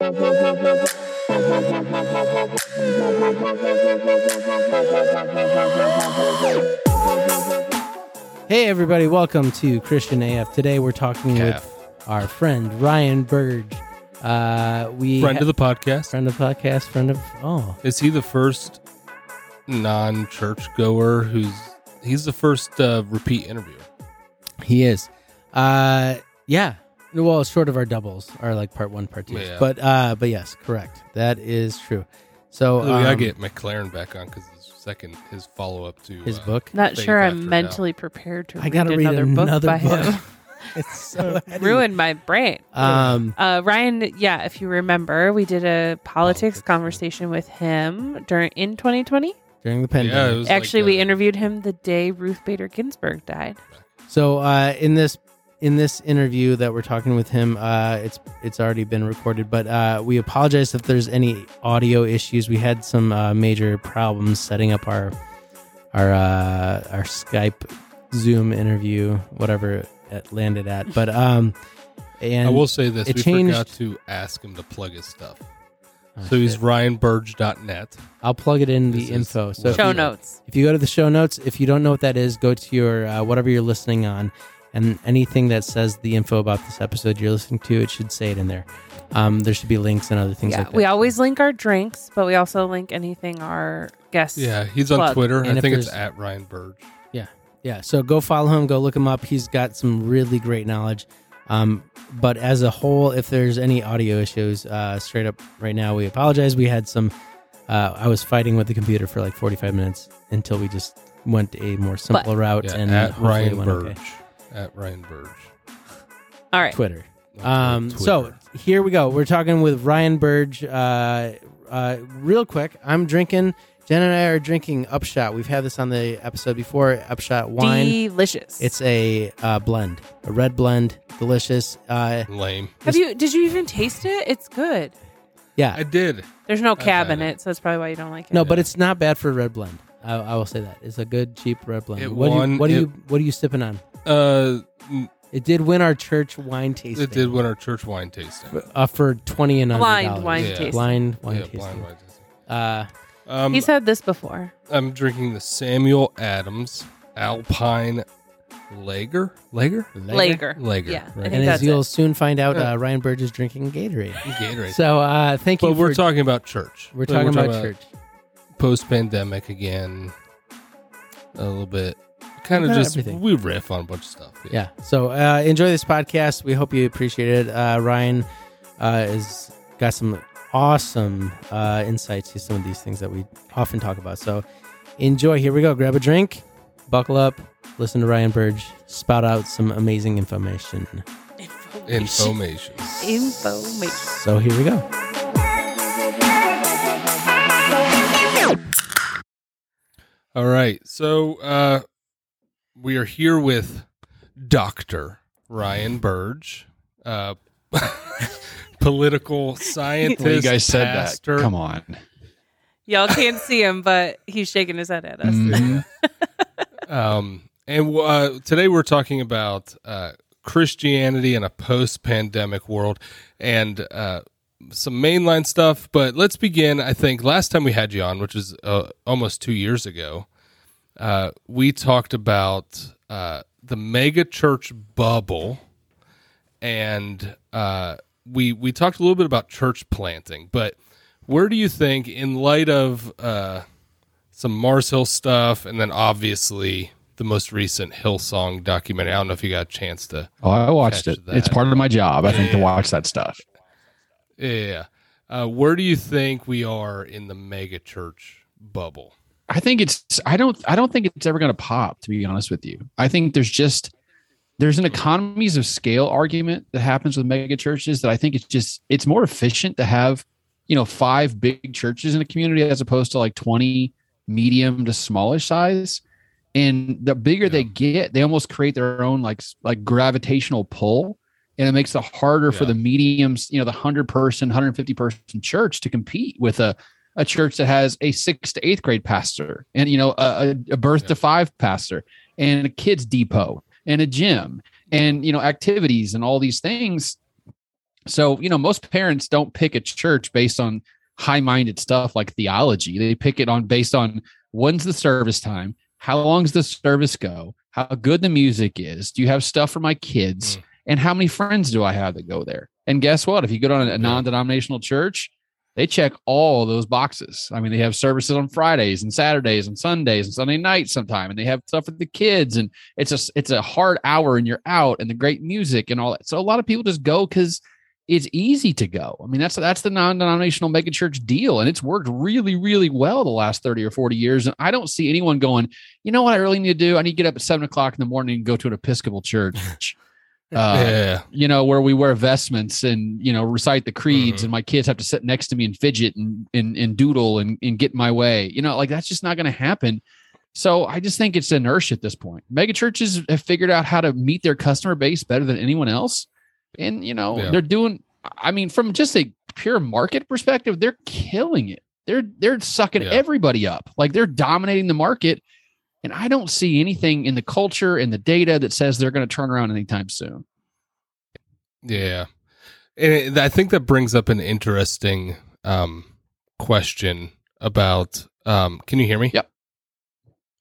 Hey, everybody, welcome to Christian AF. Today we're talking Calf. with our friend Ryan Burge. Uh, we Friend of the podcast. friend of the podcast, friend of oh, Is he the first non-church goer who's he's the first uh, repeat interviewer? he is. Uh, yeah. Well, short of our doubles, are like part one, part two. Yeah. But uh, but yes, correct. That is true. So we gotta um, get McLaren back on because his second his follow-up to his uh, book. Not Faith sure I'm Doubt. mentally prepared to I read gotta read another, another book by book. him. It's so heady. Ruined my brain. Um, Uh, Ryan, yeah, if you remember, we did a politics Politics, conversation with him during in 2020. during the pandemic. Yeah, it was like Actually, we interviewed him the day Ruth Bader Ginsburg died. So uh, in this in this interview that we're talking with him, uh, it's it's already been recorded, but uh, we apologize if there's any audio issues. We had some uh, major problems setting up our our uh, our Skype Zoom interview, whatever it landed at. But um, and I will say this: we changed- forgot to ask him to plug his stuff. Oh, so he's shit. ryanburge.net. I'll plug it in the This is- info. So if Show you- notes. If you go to the show notes, if you don't know what that is, go to your uh, whatever you're listening on, and anything that says the info about this episode you're listening to, it should say it in there. Um, there should be links and other things Yeah, like that. we always link our drinks, but we also link anything our guests. Yeah, he's on Twitter. And I think it's at Ryan Burge. yeah, Yeah. so go follow him, go look him up. He's got some really great knowledge. Um, but as a whole, if there's any audio issues, uh, straight up right now, we apologize. We had some. Uh, I was fighting with the computer for like 45 minutes until we just went a more simple route Yeah, and at Ryan Burge. okay. At Ryan Burge. All right. Twitter. Um, Twitter. so here we go. We're talking with Ryan Burge. Uh, uh, real quick, I'm drinking. Jen and I are drinking Upshot. We've had this on the episode before. Upshot wine. Delicious. It's a uh, blend, a red blend, delicious. Uh, lame. Have you? Did you even taste it? It's good. yeah, I did. There's no I've cab in it. it, so that's probably why you don't like it. no, but it's not bad for a red blend. I, I will say that it's a good cheap red blend. It what do you, what do it- you what are you sipping on? Uh, It did win our church wine tasting. it did win our church wine tasting. uh, for twenty and under Blind dollars. wine Yeah. tasting. Blind wine yeah, tasting. blind wine tasting. Uh, Um, He's had this before. I'm drinking the Samuel Adams Alpine Lager. Lager? Lager. Lager. Yeah, I and think as that's you'll it. soon find out, Yeah. uh, Ryan Burge is drinking Gatorade. Gatorade. So uh, thank you. but we're for- talking about church. We're talking about church. Post pandemic again. A little bit. Kind of just everything. we riff on a bunch of stuff. Yeah. So uh, enjoy this podcast. We hope you appreciate it. Uh, Ryan uh, has got some awesome uh, insights to some of these things that we often talk about. So enjoy. Here we go. Grab a drink, buckle up, listen to Ryan Burge spout out some amazing information. Information. Information. So here we go. All right. So uh we are here with Dr. Ryan Burge, uh political scientist. Well, you guys said pastor. that. Come on. Y'all can't see him, but he's shaking his head at us. Mhm. Um, and uh, today we're talking about uh, Christianity in a post-pandemic world and uh, some mainline stuff. But let's begin. I think last time we had you on, which was uh, almost two years ago, uh, we talked about uh, the mega church bubble, and uh, we we talked a little bit about church planting. But where do you think, in light of uh, some Mars Hill stuff, and then obviously the most recent Hillsong documentary. I don't know if you got a chance to. Oh, I watched it. that. It's part of my job, I think, to watch that stuff. Yeah. Uh, where do you think we are in the mega church bubble? I think it's I don't I don't think it's ever going to pop to be honest with you. I think there's just there's an economies of scale argument that happens with mega churches that I think it's just it's more efficient to have, you know, five big churches in a community as opposed to like 20 medium to smallish size. And the bigger they get, they almost create their own like like gravitational pull and it makes it harder for the mediums, you know, the 100 person, 150 person church to compete with a a church that has a sixth to eighth grade pastor and you know a, a birth to five pastor and a kids depot and a gym and you know activities and all these things So, you know, most parents don't pick a church based on high minded stuff like theology. They pick it on based on when's the service time, how long does the service go, how good the music is, do you have stuff for my kids, Mm. and how many friends do I have that go there? And guess what? If you go to a non denominational church, they check all those boxes. I mean, they have services on Fridays and Saturdays and Sundays and Sunday nights sometime, and they have stuff for the kids, and it's a it's a hard hour, and you're out, and the great music and all that. So a lot of people just go because it's easy to go. I mean, that's that's the non-denominational megachurch deal, and it's worked really, really well the last thirty or forty years. And I don't see anyone going, you know what, I really need to do? I need to get up at seven o'clock in the morning and go to an Episcopal church. Uh, yeah. you know, where we wear vestments and, you know, recite the creeds Mhm. and my kids have to sit next to me and fidget and, and, and doodle and, and get my way. You know, like that's just not going to happen. So I just think it's inertia at this point. Mega churches have figured out how to meet their customer base better than anyone else. And, you know, Yeah. they're doing, I mean, from just a pure market perspective, they're killing it. They're, they're sucking Yeah. everybody up. Like they're dominating the market. And I don't see anything in the culture and the data that says they're going to turn around anytime soon. Yeah. And I think that brings up an interesting um, question about. Um, can you hear me? Yep.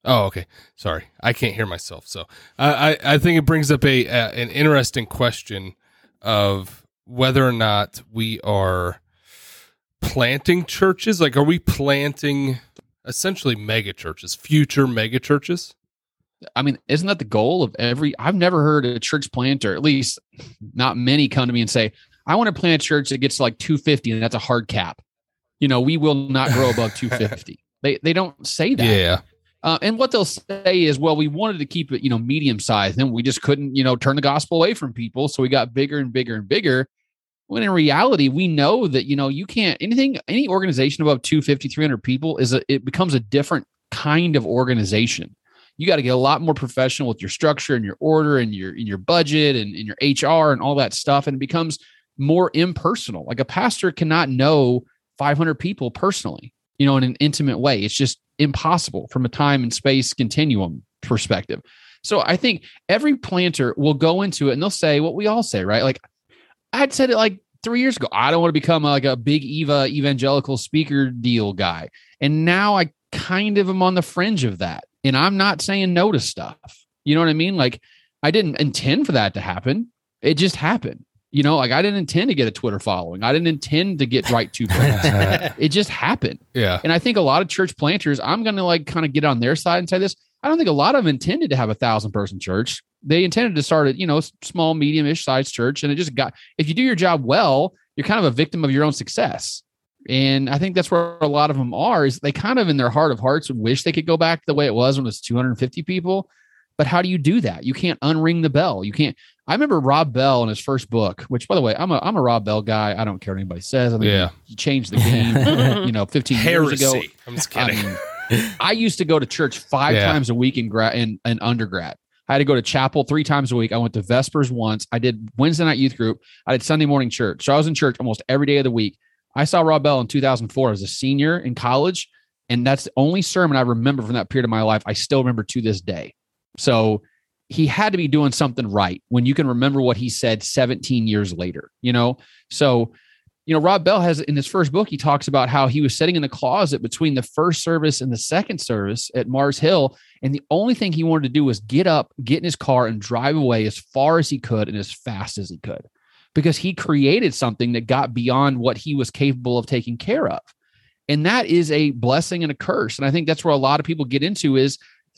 Oh, okay. Sorry, I can't hear myself. So I, I, I think it brings up a, a an interesting question of whether or not we are planting churches. Like, are we planting essentially mega churches, future mega churches? I mean, isn't that the goal of every? I've never heard a church planter, at least not many, come to me and say, "I want to plant a church that gets to like 250, and that's a hard cap." You know, we will not grow above 250. they they don't say that. Yeah. Uh, and what they'll say is, well, we wanted to keep it, you know, medium sized, and we just couldn't, you know, turn the gospel away from people, so we got bigger and bigger and bigger. When in reality, we know that you know you can't anything any organization above 250, 300 people is a it becomes a different kind of organization. You got to get a lot more professional with your structure and your order and your in your budget and in your HR and all that stuff, and it becomes more impersonal. Like a pastor cannot know 500 people personally, you know, in an intimate way. It's just impossible from a time and space continuum perspective. So I think every planter will go into it and they'll say what we all say, right? Like I'd said it like three years ago. I don't want to become like a big Eva evangelical speaker deal guy. And now I kind of am on the fringe of that. And I'm not saying no to stuff. You know what I mean? Like I didn't intend for that to happen. It just happened. You know, like I didn't intend to get a Twitter following. I didn't intend to get right to friends. it just happened. Yeah. And I think a lot of church planters, I'm going to like kind of get on their side and say this. I don't think a lot of them intended to have a thousand person church. They intended to start a, you know, small, medium ish sized church. And it just got, if you do your job well, you're kind of a victim of your own success. And I think that's where a lot of them are is they kind of in their heart of hearts wish they could go back the way it was when it was 250 people. But how do you do that? You can't unring the bell. You can't. I remember Rob Bell in his first book, which by the way, I'm a I'm a Rob Bell guy. I don't care what anybody says. I think Yeah. he changed the game, you know, 15 years ago. I'm just I kidding. mean, I used to go to church five Yeah. times a week in grad in, in undergrad. I had to go to chapel three times a week. I went to Vespers once. I did Wednesday night youth group. I did Sunday morning church. So I was in church almost every day of the week. I saw Rob Bell in 2004 as a senior in college. And that's the only sermon I remember from that period of my life. I still remember to this day. So he had to be doing something right when you can remember what he said 17 years later, you know? So, you know, Rob Bell has in his first book, he talks about how he was sitting in the closet between the first service and the second service at Mars Hill. And the only thing he wanted to do was get up, get in his car, and drive away as far as he could and as fast as he could because he created something that got beyond what he was capable of taking care of. And that is a blessing and a curse. And I think that's where a lot of people get into is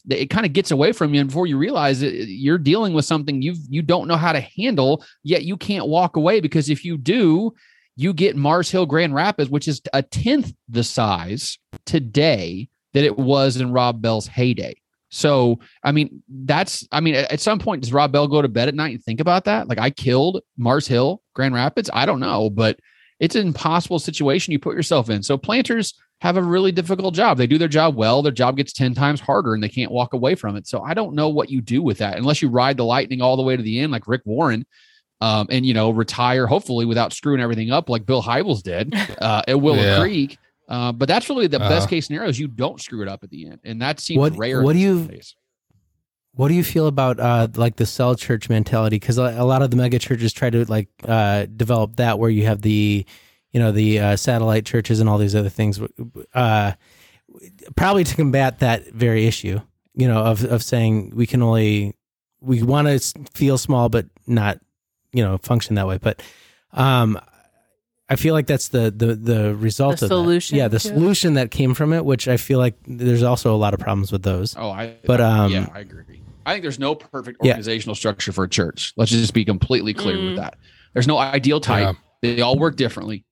it kind of gets away from you and before you realize it you're dealing with something you you don't know how to handle yet you can't walk away because if you do you get Mars Hill Grand Rapids which is a tenth the size today that it was in Rob Bell's heyday. So I mean that's I mean at, some point does Rob Bell go to bed at night and think about that? Like I killed Mars Hill Grand Rapids? I don't know but it's an impossible situation you put yourself in. So planters have a really difficult job. They do their job well, their job gets 10 times harder and they can't walk away from it. So I don't know what you do with that unless you ride the lightning all the way to the end, like Rick Warren, um, and, you know, retire hopefully without screwing everything up like Bill Hybels did uh, at Willow Yeah. Creek. Uh, but that's really the Uh-huh. best case scenario is you don't screw it up at the end. And that seems What- rare. what do you- days. what do you feel about uh, like the cell church mentality? Because a, a lot of the mega churches try to like uh, develop that, where you have the, you know, the uh, satellite churches and all these other things, uh, probably to combat that very issue. You know, of of saying we can only we want to feel small, but not, you know, function that way. But um, I feel like that's the the the result The of that. solution Yeah, the to it? solution that came from it, which I feel like there's also a lot of problems with those. Oh, I. But, um, yeah, I agree. I think there's no perfect Yeah. organizational structure for a church. Let's just be completely clear Mm. with that. There's no ideal type. They all work differently.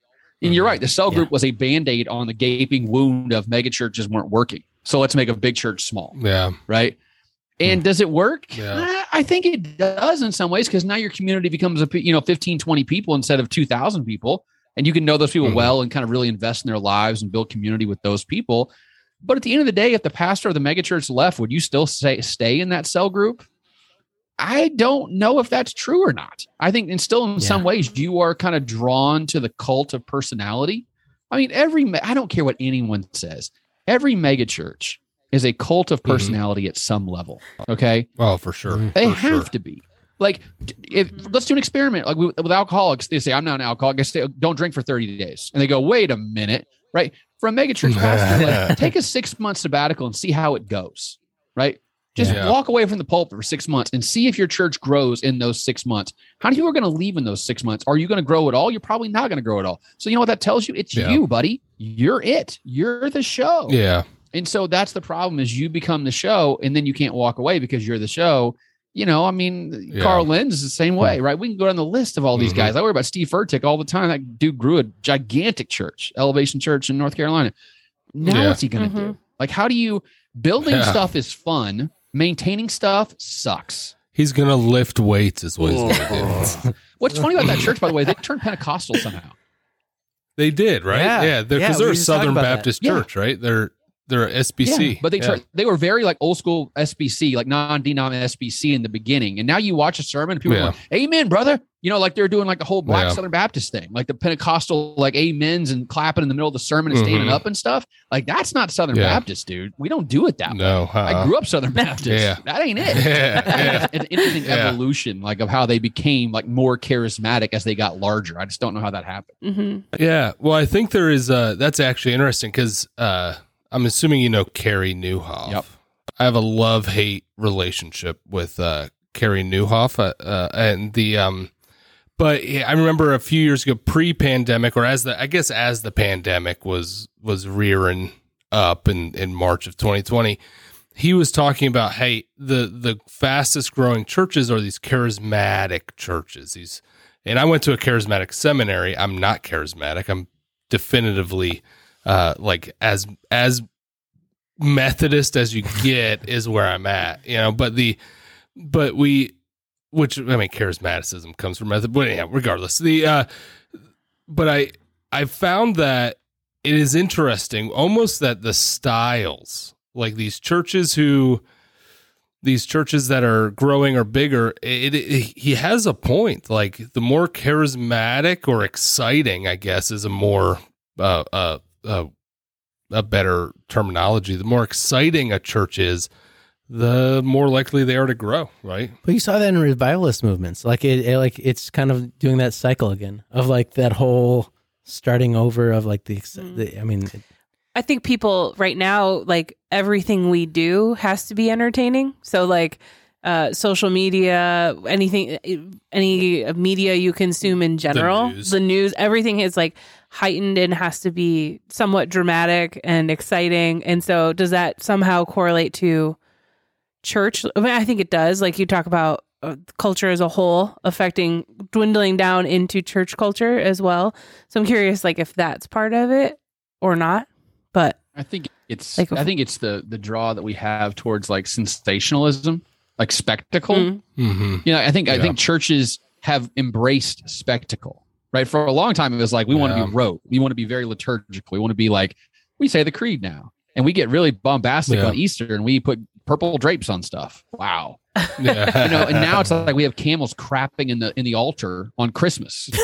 And you're right. The cell group was a band aid on the gaping wound of mega churches weren't working. So let's make a big church small, Yeah. right? And does it work? Yeah. I think it does in some ways because now your community becomes a you know 15, 20 people instead of 2,000 people, and you can know those people Mhm. well and kind of really invest in their lives and build community with those people. But at the end of the day, if the pastor of the megachurch left, would you still say stay in that cell group? I don't know if that's true or not. I think, and still in some ways, you are kind of drawn to the cult of personality. I mean, every I don't care what anyone says. Every megachurch is a cult of Mhm. personality at some level. Okay, Oh, for sure. Mhm. they For have sure. to be. Like, if let's do an experiment. Like with, with alcoholics, they say, "I'm not an alcoholic. I say, don't drink for 30 days," and they go, "Wait a minute, right?" For a megachurch pastor, like, take a six month sabbatical and see how it goes. Right? Just Yeah. walk away from the pulpit for six months and see if your church grows in those six months. How many people are going to leave in those six months? Are you going to grow at all? You're probably not going to grow at all. So you know what that tells you? It's Yeah. you, buddy. You're it. You're the show. Yeah. And so that's the problem is you become the show and then you can't walk away because you're the show. You know, I mean, Yeah. Carl Lentz is the same way, right? We can go down the list of all these Mhm. guys. I worry about Steve Furtick all the time. That dude grew a gigantic church, Elevation Church in North Carolina. Now Yeah. what's he going to do? Like, how do you building Yeah. stuff is fun, maintaining stuff sucks. He's gonna lift weights, is what he's gonna do. What's funny about that church, by the way, they turned Pentecostal somehow. They did, right? Yeah. Yeah, because Yeah, they're, we a just talked Southern about that. Baptist Yeah. church, right? They're they're SBC, Yeah, but they Yeah. turned, they were very like old school SBC, like non-denom SBC in the beginning. And now you watch a sermon, people Yeah. are going, Amen, brother. You know, like they're doing like the whole black Yeah. Southern Baptist thing, like the Pentecostal like amens and clapping in the middle of the sermon and standing Mhm. up and stuff. Like that's not Southern Yeah. Baptist, dude. We don't do it that way. no. I uh-uh. grew up Southern Baptist. Yeah. That ain't it. Yeah, yeah. It's an interesting Yeah. evolution, like of how they became like more charismatic as they got larger. I just don't know how that happened. Mm-hmm. Yeah, well, I think there is. Uh, that's actually interesting because uh, I'm assuming you know Carey Nieuwhof. Yep. I have a love hate relationship with uh, Carey Nieuwhof, uh, uh, and the um, but yeah, I remember a few years ago, pre-pandemic, or as the I guess as the pandemic was was rearing up in in March of 2020. He was talking about, hey, the the fastest growing churches are these charismatic churches. These and I went to a charismatic seminary. I'm not charismatic. I'm definitively uh like as as Methodist as you get is where I'm at, you know, but the but we which I mean charismaticism comes from method but yeah, regardless. The uh but I I found that it is interesting almost that the styles like these churches who these churches that are growing or bigger it, it, he has a point like the more charismatic or exciting i guess is a more uh, uh, uh, a better terminology the more exciting a church is the more likely they are to grow right But you saw that in revivalist movements. Like it, it- like it's kind of doing that cycle again of like that whole starting over of like the, Mm. the I mean, it- I think people right now, like everything we do has to be entertaining. So like uh, social media, anything, any media you consume in general, news. the news, everything is like heightened and has to be somewhat dramatic and exciting. And so does that somehow correlate to church? I mean, I think it does. Like you talk about uh, culture as a whole affecting dwindling down into church culture as well. So I'm curious, like if that's part of it or not. But I think it's Like- I think it's the the draw that we have towards like sensationalism, like spectacle. Mm. mm-hmm. You know, I think I think churches have embraced spectacle. Right? For a long time it was like we want to be rote. We want to be very liturgical. We want to be like we say the creed now. And we get really bombastic Yeah. on Easter and we put purple drapes on stuff. Wow. yeah You know, and now it's like we have camels crapping in the in the altar on Christmas.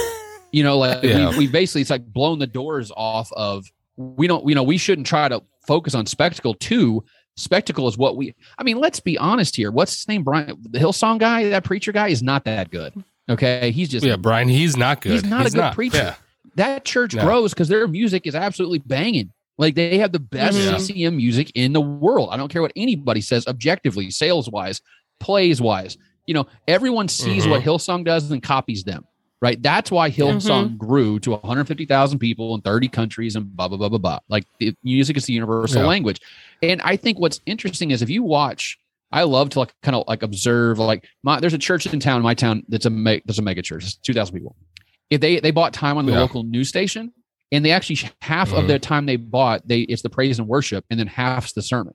You know, like Yeah. we, we basically it's like blown the doors off of we don't you know we shouldn't try to focus on spectacle too spectacle is what we. I mean, let's be honest here. What's his name? Brian, the Hillsong guy, that preacher guy, is not that good. Okay, he's just Yeah, Brian, he's not good. He's not a good preacher. Yeah. that church No. grows because their music is absolutely banging. Like they have the best. Yeah. CCM music in the world. I don't care what anybody says objectively, sales wise, plays wise. You know, everyone sees Mhm. what Hillsong does and copies them. Right. That's why Hillsong grew to 150,000 people in 30 countries and blah blah blah blah blah. Like the music is the universal Yeah. language. And I think what's interesting is if you watch, I love to like kind of like observe. Like my, there's a church in town, in my town, that's a me- that's a mega church. It's 2,000 people if they they bought time on the Yeah. local news station and they actually half Mhm. of their time they bought they it's the praise and worship and then half's the sermon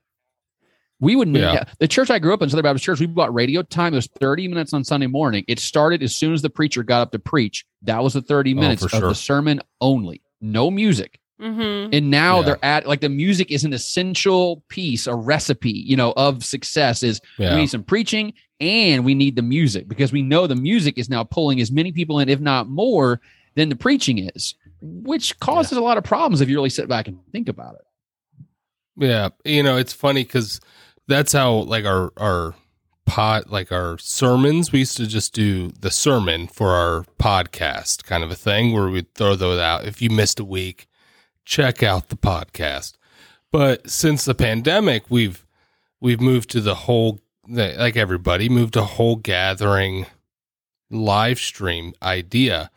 we would Yeah. yeah. the church i grew up in southern baptist church we bought radio time it was 30 minutes on sunday morning it started as soon as the preacher got up to preach that was the 30 Oh, minutes for of sure. the sermon only no music Mm-hmm. and now Yeah. they're at like the music is an essential piece a recipe you know of success is Yeah. we need some preaching and we need the music because we know the music is now pulling as many people in, if not more, than the preaching is, which causes a lot of problems if you really sit back and think about it. Yeah, you know, it's funny because that's how like our our pot like our sermons. We used to just do the sermon for our podcast, kind of a thing where we'd throw those out. If you missed a week, check out the podcast. But since the pandemic, we've we've moved to the whole like everybody moved to whole gathering live stream idea.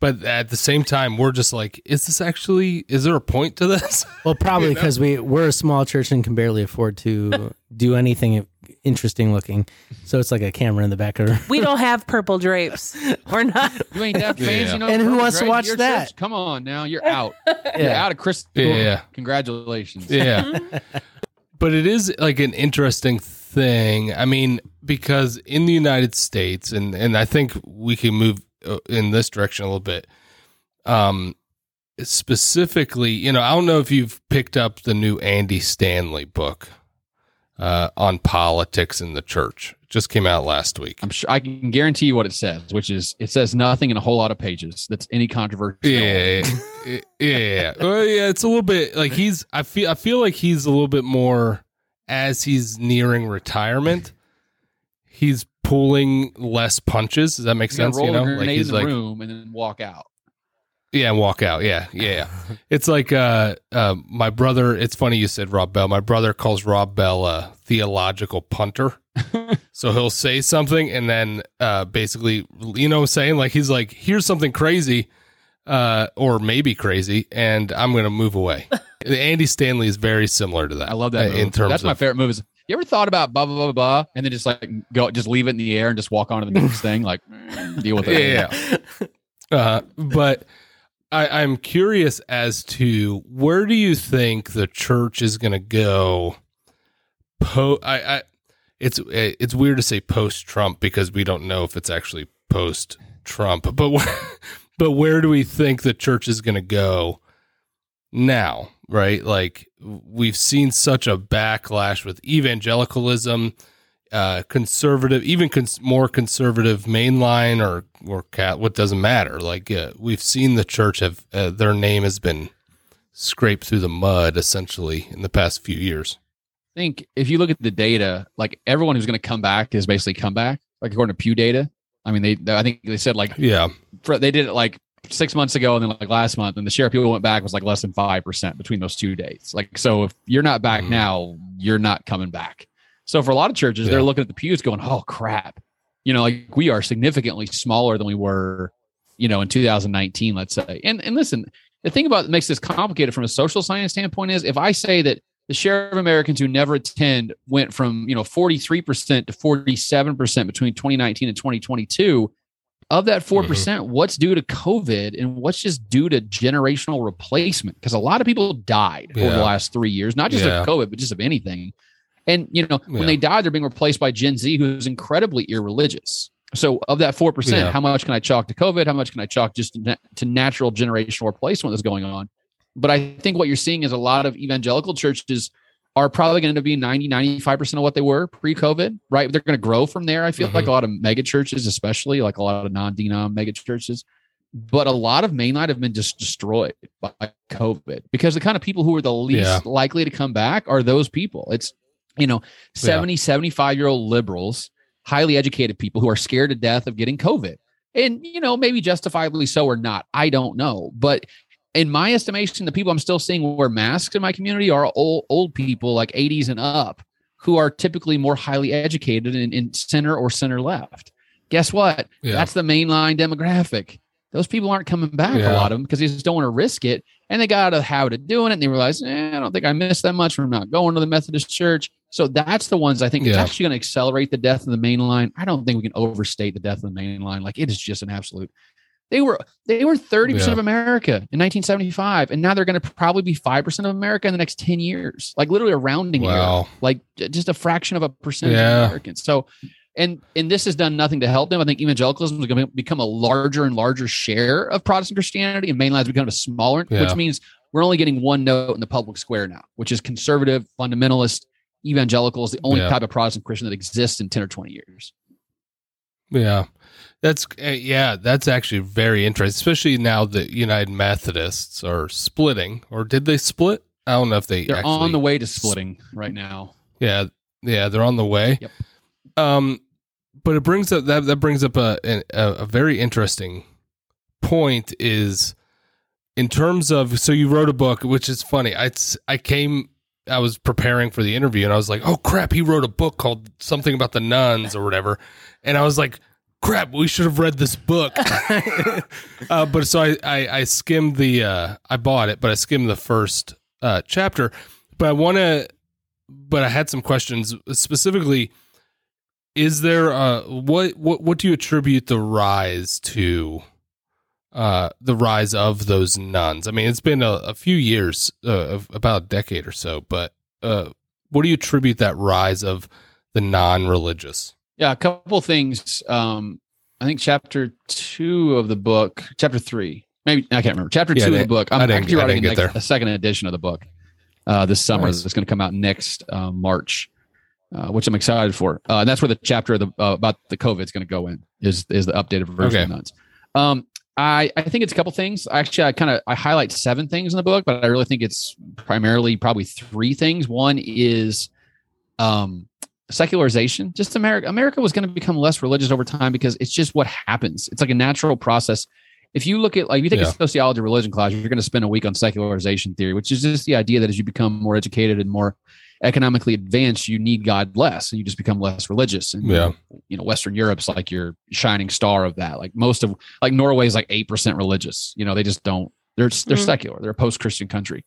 But at the same time, we're just like, is this actually? Is there a point to this? Well, probably You know? because we we're a small church and can barely afford to do anything interesting looking. So it's like a camera in the back of. We don't have purple drapes. We're not. You ain't that fans, Yeah. you know. And who wants to watch your that? church? Come on now, you're out. You're out of Chris. Yeah. Congratulations. Yeah. but it is like an interesting thing. I mean, because in the United States, and, and I think we can move uh, in this direction a little bit. Um, specifically, you know, I don't know if you've picked up the new Andy Stanley book uh, on politics in the church. It just came out last week. I'm sure I can guarantee you what it says, which is it says nothing in a whole lot of pages. That's any controversy. Yeah, yeah, yeah. Well, yeah, it's a little bit like he's. I feel. I feel like he's a little bit more as he's nearing retirement. He's pulling less punches. Does that make sense? You know, like he's in like, room and then walk out. Yeah, and walk out. Yeah, yeah, yeah. it's like uh, uh, my brother. It's funny you said Rob Bell. My brother calls Rob Bell a theological punter. so he'll say something and then uh, basically, you know, what I'm saying like he's like, here's something crazy, uh, or maybe crazy, and I'm going to move away. Andy Stanley is very similar to that. I love that. uh, in terms That's my of favorite move. Is you ever thought about blah blah blah blah, blah and then just like go just leave it in the air and just walk on to the next thing like deal with it. yeah. uh, but I, I'm curious as to where do you think the church is going to go? Po, I, I, it's it's weird to say post Trump because we don't know if it's actually post Trump. But but where do we think the church is going to go now? Right, like we've seen such a backlash with evangelicalism uh, conservative, even cons- more conservative mainline or or cat, what doesn't matter. Like uh, we've seen the church have uh, their name has been scraped through the mud essentially in the past few years. I think if you look at the data, like everyone who's going to come back is basically come back. Like according to Pew data, I mean they I think they said like Yeah, for, they did it like six months ago and then like last month and the share of people went back was like less than 5% between those two dates like so if you're not back Mhm. now you're not coming back so for a lot of churches Yeah. they're looking at the pews going oh crap you know like we are significantly smaller than we were you know in 2019 let's say and and listen the thing about that makes this complicated from a social science standpoint is if i say that the share of americans who never attend went from you know 43% to 47% between 2019 and 2022 of that 4% Mhm. what's due to covid and what's just due to generational replacement because a lot of people died over the last three years not just Yeah. of covid but just of anything and you know when they died they're being replaced by gen z who's incredibly irreligious. So of that 4% how much can i chalk to covid? How much can i chalk just to, na- to natural generational replacement that's going on? But i think what you're seeing is a lot of evangelical churches are probably going to be 90 95% of what they were pre-covid right? They're going to grow from there i feel Mhm. like a lot of mega churches especially like a lot of non-denom mega churches. But a lot of mainline have been just destroyed by covid because the kind of people who are the least Yeah. likely to come back are those people. It's you know 70 75 year old liberals highly educated people who are scared to death of getting covid. And you know maybe justifiably so or not i don't know. But in my estimation the people i'm still seeing wear masks in my community are old old people like 80s and up who are typically more highly educated in, in center or center left. Guess what? Yeah. that's the mainline demographic. Those people aren't coming back a lot of them because they just don't want to risk it. And they got a habit of doing it and they realize eh, i don't think i missed that much from not going to the methodist church so that's the ones i think it's actually going to accelerate the death of the main line i don't think we can overstate the death of the main line like it is just an absolute they were they were 30% Yeah. of america in 1975 and now they're going to probably be 5% of america in the next 10 years like literally a rounding error Wow. like just a fraction of a percentage Yeah. of Americans. So, and and this has done nothing to help them. I think evangelicalism is going to become a larger and larger share of Protestant Christianity, and mainline is becoming a smaller, Yeah. which means we're only getting one note in the public square now, which is conservative, fundamentalist, evangelical is the only Yeah. type of Protestant Christian that exists in ten or twenty years. Yeah. That's uh, yeah, that's actually very interesting, especially now that United Methodists are splitting, or did they split? I don't know if they They're on the way to splitting right now. Yeah, yeah, they're on the way. Yep. Um, but it brings up that that brings up a a, a very interesting point is in terms of so you wrote a book, which is funny. I I came. I was preparing for the interview and I was like, "Oh crap, he wrote a book called something about the nones or whatever." And I was like, "Crap, we should have read this book." uh, but so I, I I skimmed the uh, I bought it, but I skimmed the first uh, chapter. But I want to, but I had some questions specifically. Is there uh what what what do you attribute the rise to? Uh, the rise of those nones. I mean, it's been a, a few years, uh, of about a decade or so. But uh, what do you attribute that rise of the non-religious? Yeah, a couple things. Um, I think chapter two of the book, chapter three, maybe I can't remember. Chapter Yeah, two of the book. I'm actually writing didn't get next- there. a second edition of the book uh, this summer. Nice. That's going to come out next uh, March, uh, which I'm excited for. Uh, and that's where the chapter of the, uh, about the COVID is going to go in. Is is the updated version Okay. of nones. Um, I, I think it's a couple things. Actually, I kind of I highlight seven things in the book, but I really think it's primarily probably three things. One is um, secularization. Just America. America was going to become less religious over time because it's just what happens. It's like a natural process. If you look at like if you take Yeah. a sociology religion class, you're going to spend a week on secularization theory, which is just the idea that as you become more educated and more economically advanced, you need God less, and you just become less religious. And Yeah. you know, Western Europe's like your shining star of that. Like most of like Norway's like eight percent religious. You know, they just don't. They're they're Mhm. secular. They're a post Christian country.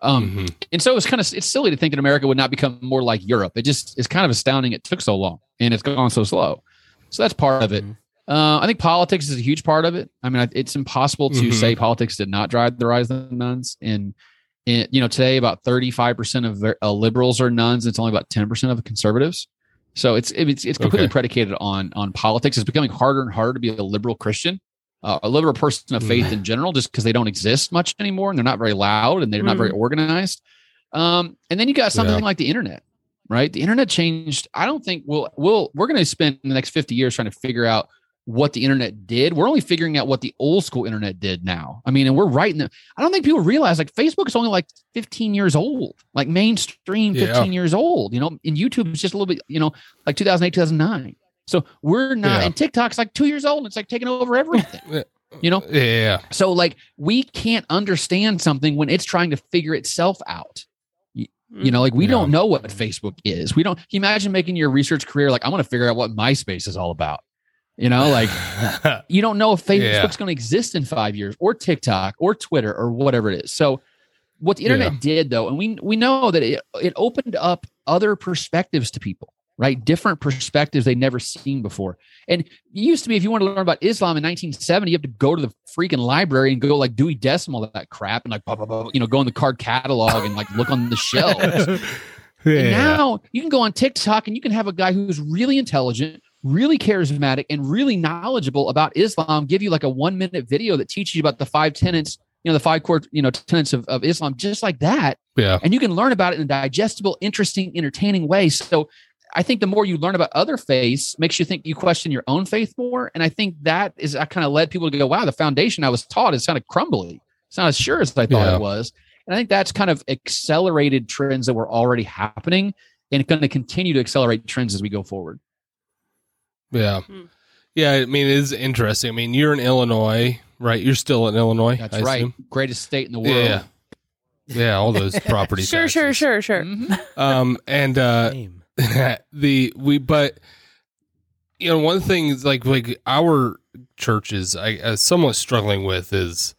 Um, Mhm. and so it's kind of it's silly to think that America would not become more like Europe. It just is kind of astounding. It took so long and it's gone so slow. So that's part of it. Mhm. Uh, I think politics is a huge part of it. I mean, it's impossible to Mhm. say politics did not drive the rise of the nones. And, and you know, today about thirty five percent of uh, liberals are nones. It's only about ten percent of conservatives. So it's it's it's completely Okay. predicated on on politics. It's becoming harder and harder to be a liberal Christian, uh, a liberal person of faith in general, just because they don't exist much anymore and they're not very loud and they're not very organized. Um, and then you got something Yeah. like the internet, right? The internet changed. I don't think we'll we'll we're going to spend the next fifty years trying to figure out what the internet did. We're only figuring out what the old school internet did now. I mean, and we're right in the. I don't think people realize like Facebook is only like 15 years old, like mainstream 15 Yeah. years old. You know, and YouTube is just a little bit, you know, like 2008, 2009. So we're not, Yeah. and TikTok's like two years old. And it's like taking over everything. You know? Yeah. so like we can't understand something when it's trying to figure itself out. You know, like we Yeah. don't know what Facebook is. We don't. Imagine making your research career like I want to figure out what MySpace is all about. You know, like you don't know if Facebook's Yeah. going to exist in five years, or TikTok, or Twitter, or whatever it is. So, what the internet Yeah. did, though, and we we know that it it opened up other perspectives to people, right? Different perspectives they'd never seen before. And it used to be, if you want to learn about Islam in 1970, you have to go to the freaking library and go like Dewey Decimal that crap, and like blah, blah, blah, you know go in the card catalog and like look on the shelves. And yeah. now you can go on TikTok and you can have a guy who's really intelligent, really charismatic, and really knowledgeable about Islam give you like a one minute video that teaches you about the five tenets, you know, the five core, you know, tenets of, of Islam, just like that. yeah. And you can learn about it in a digestible, interesting, entertaining way. So I think the more you learn about other faiths makes you think you question your own faith more. And I think that is I kind of led people to go, wow, the foundation I was taught is kind of crumbly. It's not as sure as I thought Yeah. it was. And I think that's kind of accelerated trends that were already happening. and going to continue to accelerate trends as we go forward. Yeah. Hmm. Yeah, I mean it is interesting. I mean, you're in Illinois, right? You're still in Illinois. That's I right. assume? Greatest state in the world. Yeah. Yeah, all those properties. Sure, sure, taxes. sure, sure. Mhm. Um and uh the we but you know one thing is like like our churches I uh, somewhat struggling with is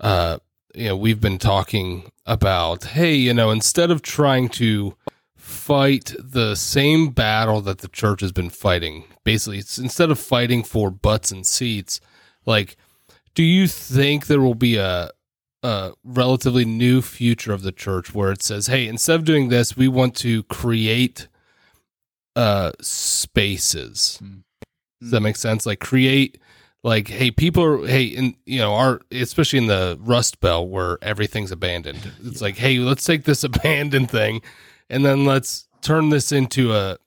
uh you know we've been talking about hey you know instead of trying to fight the same battle that the church has been fighting. Basically it's instead of fighting for butts and seats like do you think there will be a a relatively new future of the church where it says hey instead of doing this we want to create uh spaces. Mm. does that make sense? Like create like hey people are hey in you know our especially in the rust belt where everything's abandoned. It's like hey let's take this abandoned thing and then let's turn this into a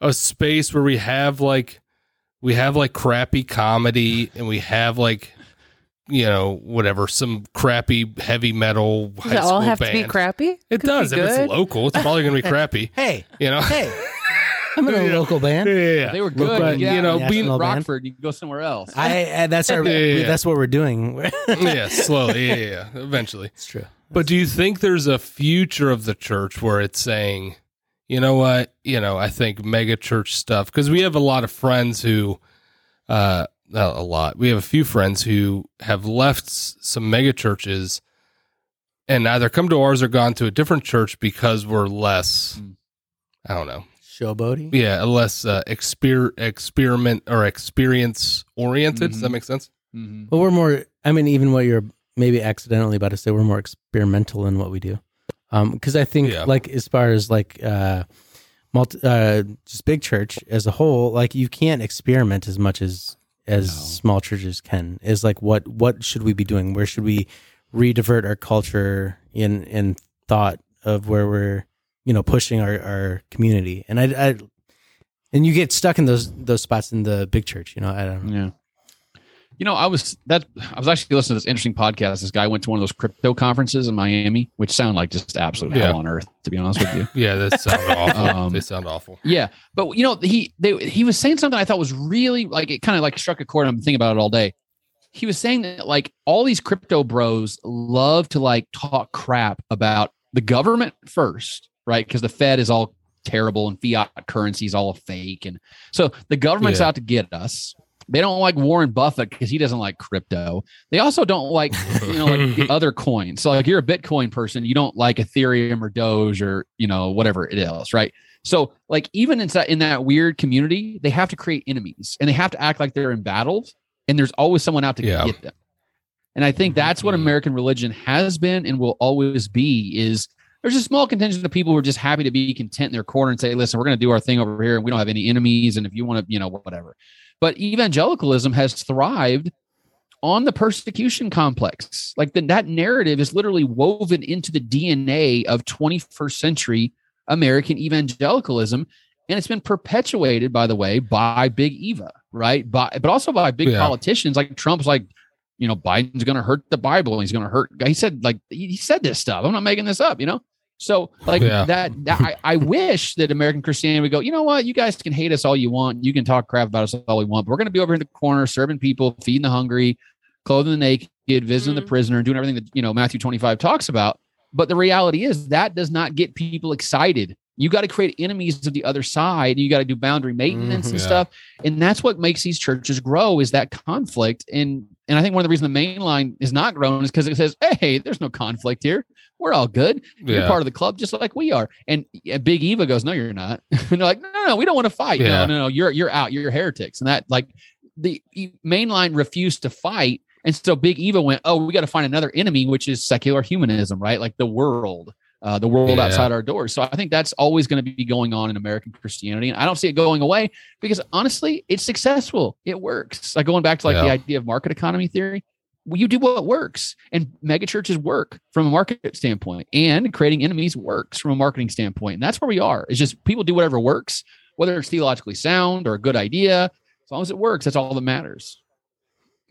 a space where we have like we have like crappy comedy and we have like you know whatever some crappy heavy metal high Does high it all school have band. to be crappy? It Could does. If good. it's local, it's probably going to be crappy. Hey, You know. hey, I'm in a Yeah. local band. Yeah, yeah, yeah. They were good. but, yeah, you know, National being band. Rockford, you can go somewhere else. I, I that's our Yeah, yeah, yeah. that's what we're doing. yeah, slowly. Yeah, yeah, yeah. Eventually. it's true. But do you think there's a future of the church where it's saying, you know what, you know, I think mega church stuff because we have a lot of friends who, uh, not a lot. We have a few friends who have left some mega churches and either come to ours or gone to a different church because we're less, Mm. I don't know, Showboating. yeah, less uh, exper- experiment or experience oriented. Does that Mhm. make sense? Mhm. But we're more. I mean, even what you're maybe accidentally about to say, we're more experimental in what we do. Um, because I think Yeah. like as far as like uh, multi, uh, just big church as a whole, like you can't experiment as much as as No. small churches can. Is like what what should we be doing? Where should we redivert our culture in in thought of where we're you know pushing our our community? And I, I and you get stuck in those those spots in the big church. You know, I don't. know. Yeah. You know, I was that I was actually listening to this interesting podcast. This guy went to one of those crypto conferences in Miami, which sound like just absolute Yeah. hell on earth, to be honest with you. Yeah, that sounds awful. Um, they sound awful. Yeah, but you know, he they, he was saying something I thought was really like it kind of like struck a chord. I'm thinking about it all day. He was saying that like all these crypto bros love to like talk crap about the government first, right? Because the Fed is all terrible and fiat currency is all fake, and so the government's Yeah. out to get us. They don't like Warren Buffett because he doesn't like crypto. They also don't like you know like the other coins. So like you're a Bitcoin person, you don't like Ethereum or Doge or you know whatever it is, right? So like even in that in that weird community, they have to create enemies and they have to act like they're in battles, and there's always someone out to Yeah. get them. And I think that's what Mhm. American religion has been and will always be is there's a small contingent of people who are just happy to be content in their corner and say, listen, we're going to do our thing over here and we don't have any enemies. And if you want to, you know, whatever. But evangelicalism has thrived on the persecution complex. Like the, that narrative is literally woven into the DNA of 21st century American evangelicalism. And it's been perpetuated, by the way, by Big Eva, right? By, but also by big Yeah. politicians like Trump's like, you know, Biden's going to hurt the Bible and he's going to hurt. He said, like, he he said this stuff. I'm not making this up, you know? So, like, Yeah. that, that I, I wish that American Christianity would go, you know what? You guys can hate us all you want. You can talk crap about us all we want. But we're going to be over in the corner serving people, feeding the hungry, clothing the naked, visiting the Mhm. prisoner, doing everything that, you know, Matthew 25 talks about. But the reality is that does not get people excited. You got to create enemies of the other side. You got to do boundary maintenance Mhm. and Yeah. stuff. And that's what makes these churches grow is that conflict. And and I think one of the reasons the main line is not growing is because it says, hey, there's no conflict here. We're all good. You're Yeah. part of the club just like we are. And Big Eva goes, No, you're not. and they're like, No, no, no we don't want to fight. Yeah. No, no, no, you're you're out. You're heretics. And that like the e- main line refused to fight. And so Big Eva went, Oh, we got to find another enemy, which is secular humanism, right? Like the world. Uh, the world Yeah. outside our doors. So I think that's always going to be going on in American Christianity. And I don't see it going away because honestly, it's successful. It works. Like going back to like the idea of market economy theory, you do what works. And mega churches work from a market standpoint, and creating enemies works from a marketing standpoint. And that's where we are. It's just people do whatever works, whether it's theologically sound or a good idea. As long as it works, that's all that matters.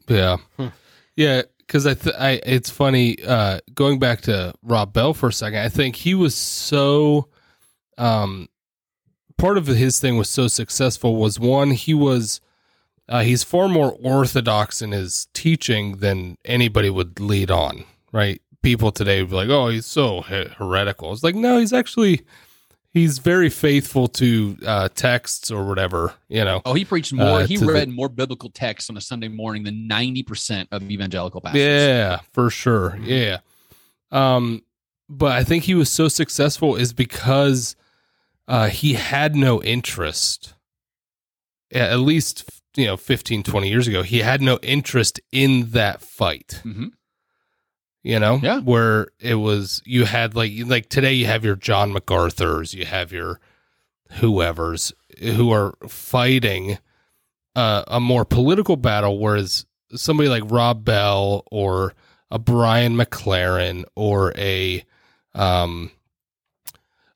Yeah, Hmm. yeah. Because I, th- I, it's funny. Uh, going back to Rob Bell for a second, I think he was so, um, part of his thing was so successful was one he was uh, he's far more orthodox in his teaching than anybody would lead on. Right? People today would be like, "Oh, he's so he- heretical." It's like, no, he's actually he's very faithful to uh, texts or whatever. You know. Oh, he preached more. Uh, he to the- read more biblical texts on a Sunday morning than ninety percent of evangelical pastors. Yeah, for sure. Yeah. Um, but I think he was so successful is because uh, he had no interest. At least you know 15 20 years ago he had no interest in that fight Mhm. you know Yeah. where it was you had like like today you have your john macarthur's you have your whoever's who are fighting uh, a more political battle whereas somebody like rob bell or a brian mclaren or a um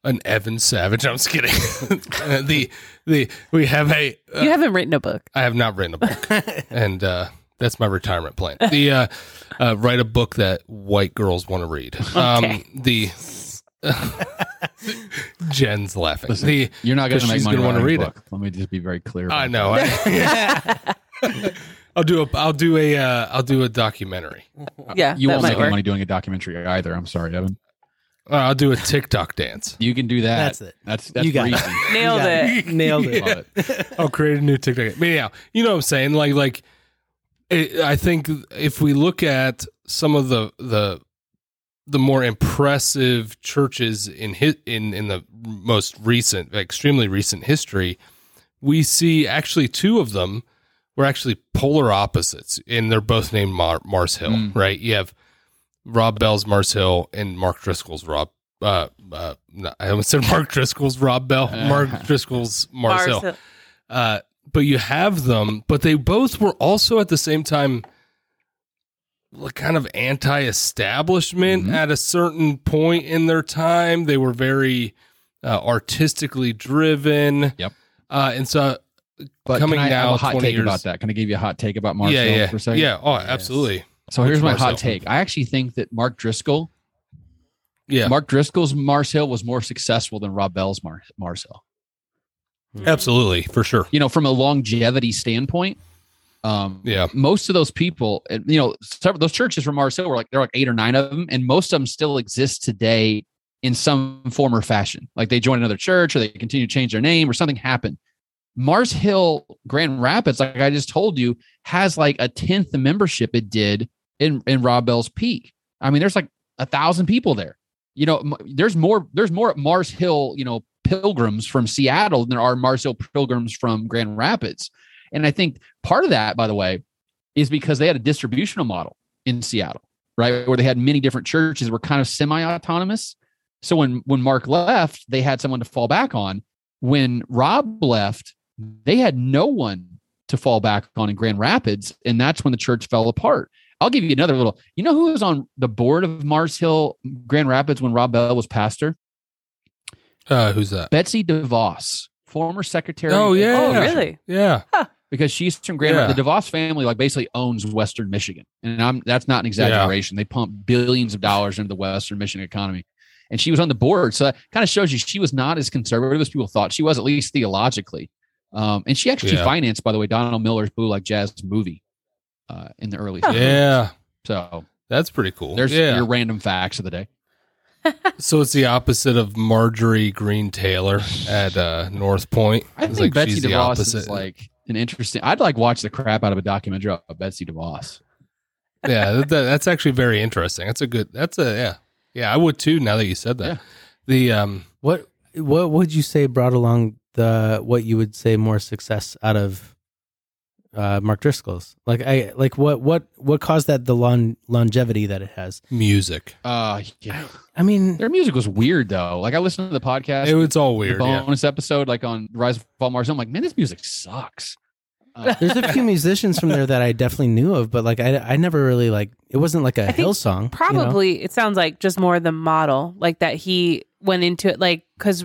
an evan savage i'm just kidding the the we have a uh, you haven't written a book. I have not written a book, and uh, that's my retirement plan. The uh, uh, write a book that white girls want to read. Um, Okay. the Jen's laughing. Listen, the You're not going to make she's money gonna wanna writing a read it. Let me just be very clear. I about know. that. I, I'll do a I'll do a uh, I'll do a documentary. Yeah, You won't might make any work. money doing a documentary either. I'm sorry, Evan. Uh, I'll do a TikTok dance. You can do that. That's it. That's that's You got easy. it. Nailed You got it. Nailed it. Love it. I'll create a new TikTok. But yeah, you know what I'm saying? Like, like, it, I think if we look at some of the the the more impressive churches in his, in in the most recent, extremely recent history, we see actually two of them were actually polar opposites, and they're both named Mar- Mars Hill, Mm. right? You have Rob Bell's Mars Hill and Mark Driscoll's Rob. Uh, uh, no, I almost said Mark Driscoll's Rob Bell. Mark Driscoll's Mars, Mars Hill. Hill. Uh, but you have them, but they both were also at the same time like kind of anti-establishment Mhm. at a certain point in their time. They were very uh, artistically driven. Yep. Uh, and so, But Coming can I have now, a hot take years- about that? Can I give you a hot take about Mark yeah, Hill yeah, for a second? yeah. Oh, absolutely. So here's my Mars hot Hill? take. I actually think that Mark Driscoll, Yeah, Mark Driscoll's Mars Hill was more successful than Rob Bell's Mar- Mars Hill. absolutely, for sure. You know, from a longevity standpoint, um, Yeah, most of those people, and, you know, several, those churches from Mars Hill were like there are like eight or nine of them, and most of them still exist today in some form or fashion. Like they joined another church or they continue to change their name or something happened. Mars Hill Grand Rapids, like I just told you, has like a tenth the membership it did in in Rob Bell's peak. I mean, there's like a thousand people there. You know, there's more there's more at Mars Hill, you know, pilgrims from Seattle than there are Mars Hill pilgrims from Grand Rapids. And I think part of that, by the way, is because they had a distributional model in Seattle, right? Where they had many different churches were kind of semi-autonomous. So when when Mark left, they had someone to fall back on. When Rob left, they had no one to fall back on in Grand Rapids, and that's when the church fell apart. I'll give you another little. You know who was on the board of Mars Hill Grand Rapids when Rob Bell was pastor? uh, who's that? Betsy DeVos, former secretary. Oh, yeah. Oh, really? Yeah, because she's from Grand Yeah. The DeVos family like basically owns Western Michigan, and I'm that's not an exaggeration. They pump billions of dollars into the Western Michigan economy, and she was on the board, so that kind of shows you she was not as conservative as people thought she was, at least theologically. Um, and she actually Yeah. financed, by the way, Donald Miller's Blue Like Jazz movie uh, in the early. 70s. yeah. So That's pretty cool. there's yeah. your random facts of the day. So it's the opposite of Marjorie Green Taylor at uh, North Point. I It's think like Betsy the DeVos opposite. is like an interesting. I'd like watch the crap out of a documentary about Betsy DeVos. yeah, that, that- that's actually very interesting. That's a good. That's a yeah, yeah. I would too. Now that you said that, Yeah. the um, What what would you say brought along the what you would say more success out of uh, Mark Driscoll's? Like I like what what what caused that the long, longevity that it has? music. Uh, yeah. I mean, Their music was weird though. Like I listened to the podcast, It, it's all the weird. Yeah. bonus episode, like on Rise of Fall Mars. I'm like, man, this music sucks. Uh, there's a few musicians from there that I definitely knew of, but like I I never really like it wasn't like a think Hillsong. you know? Probably, it sounds like just more the model, like that he went into it, like because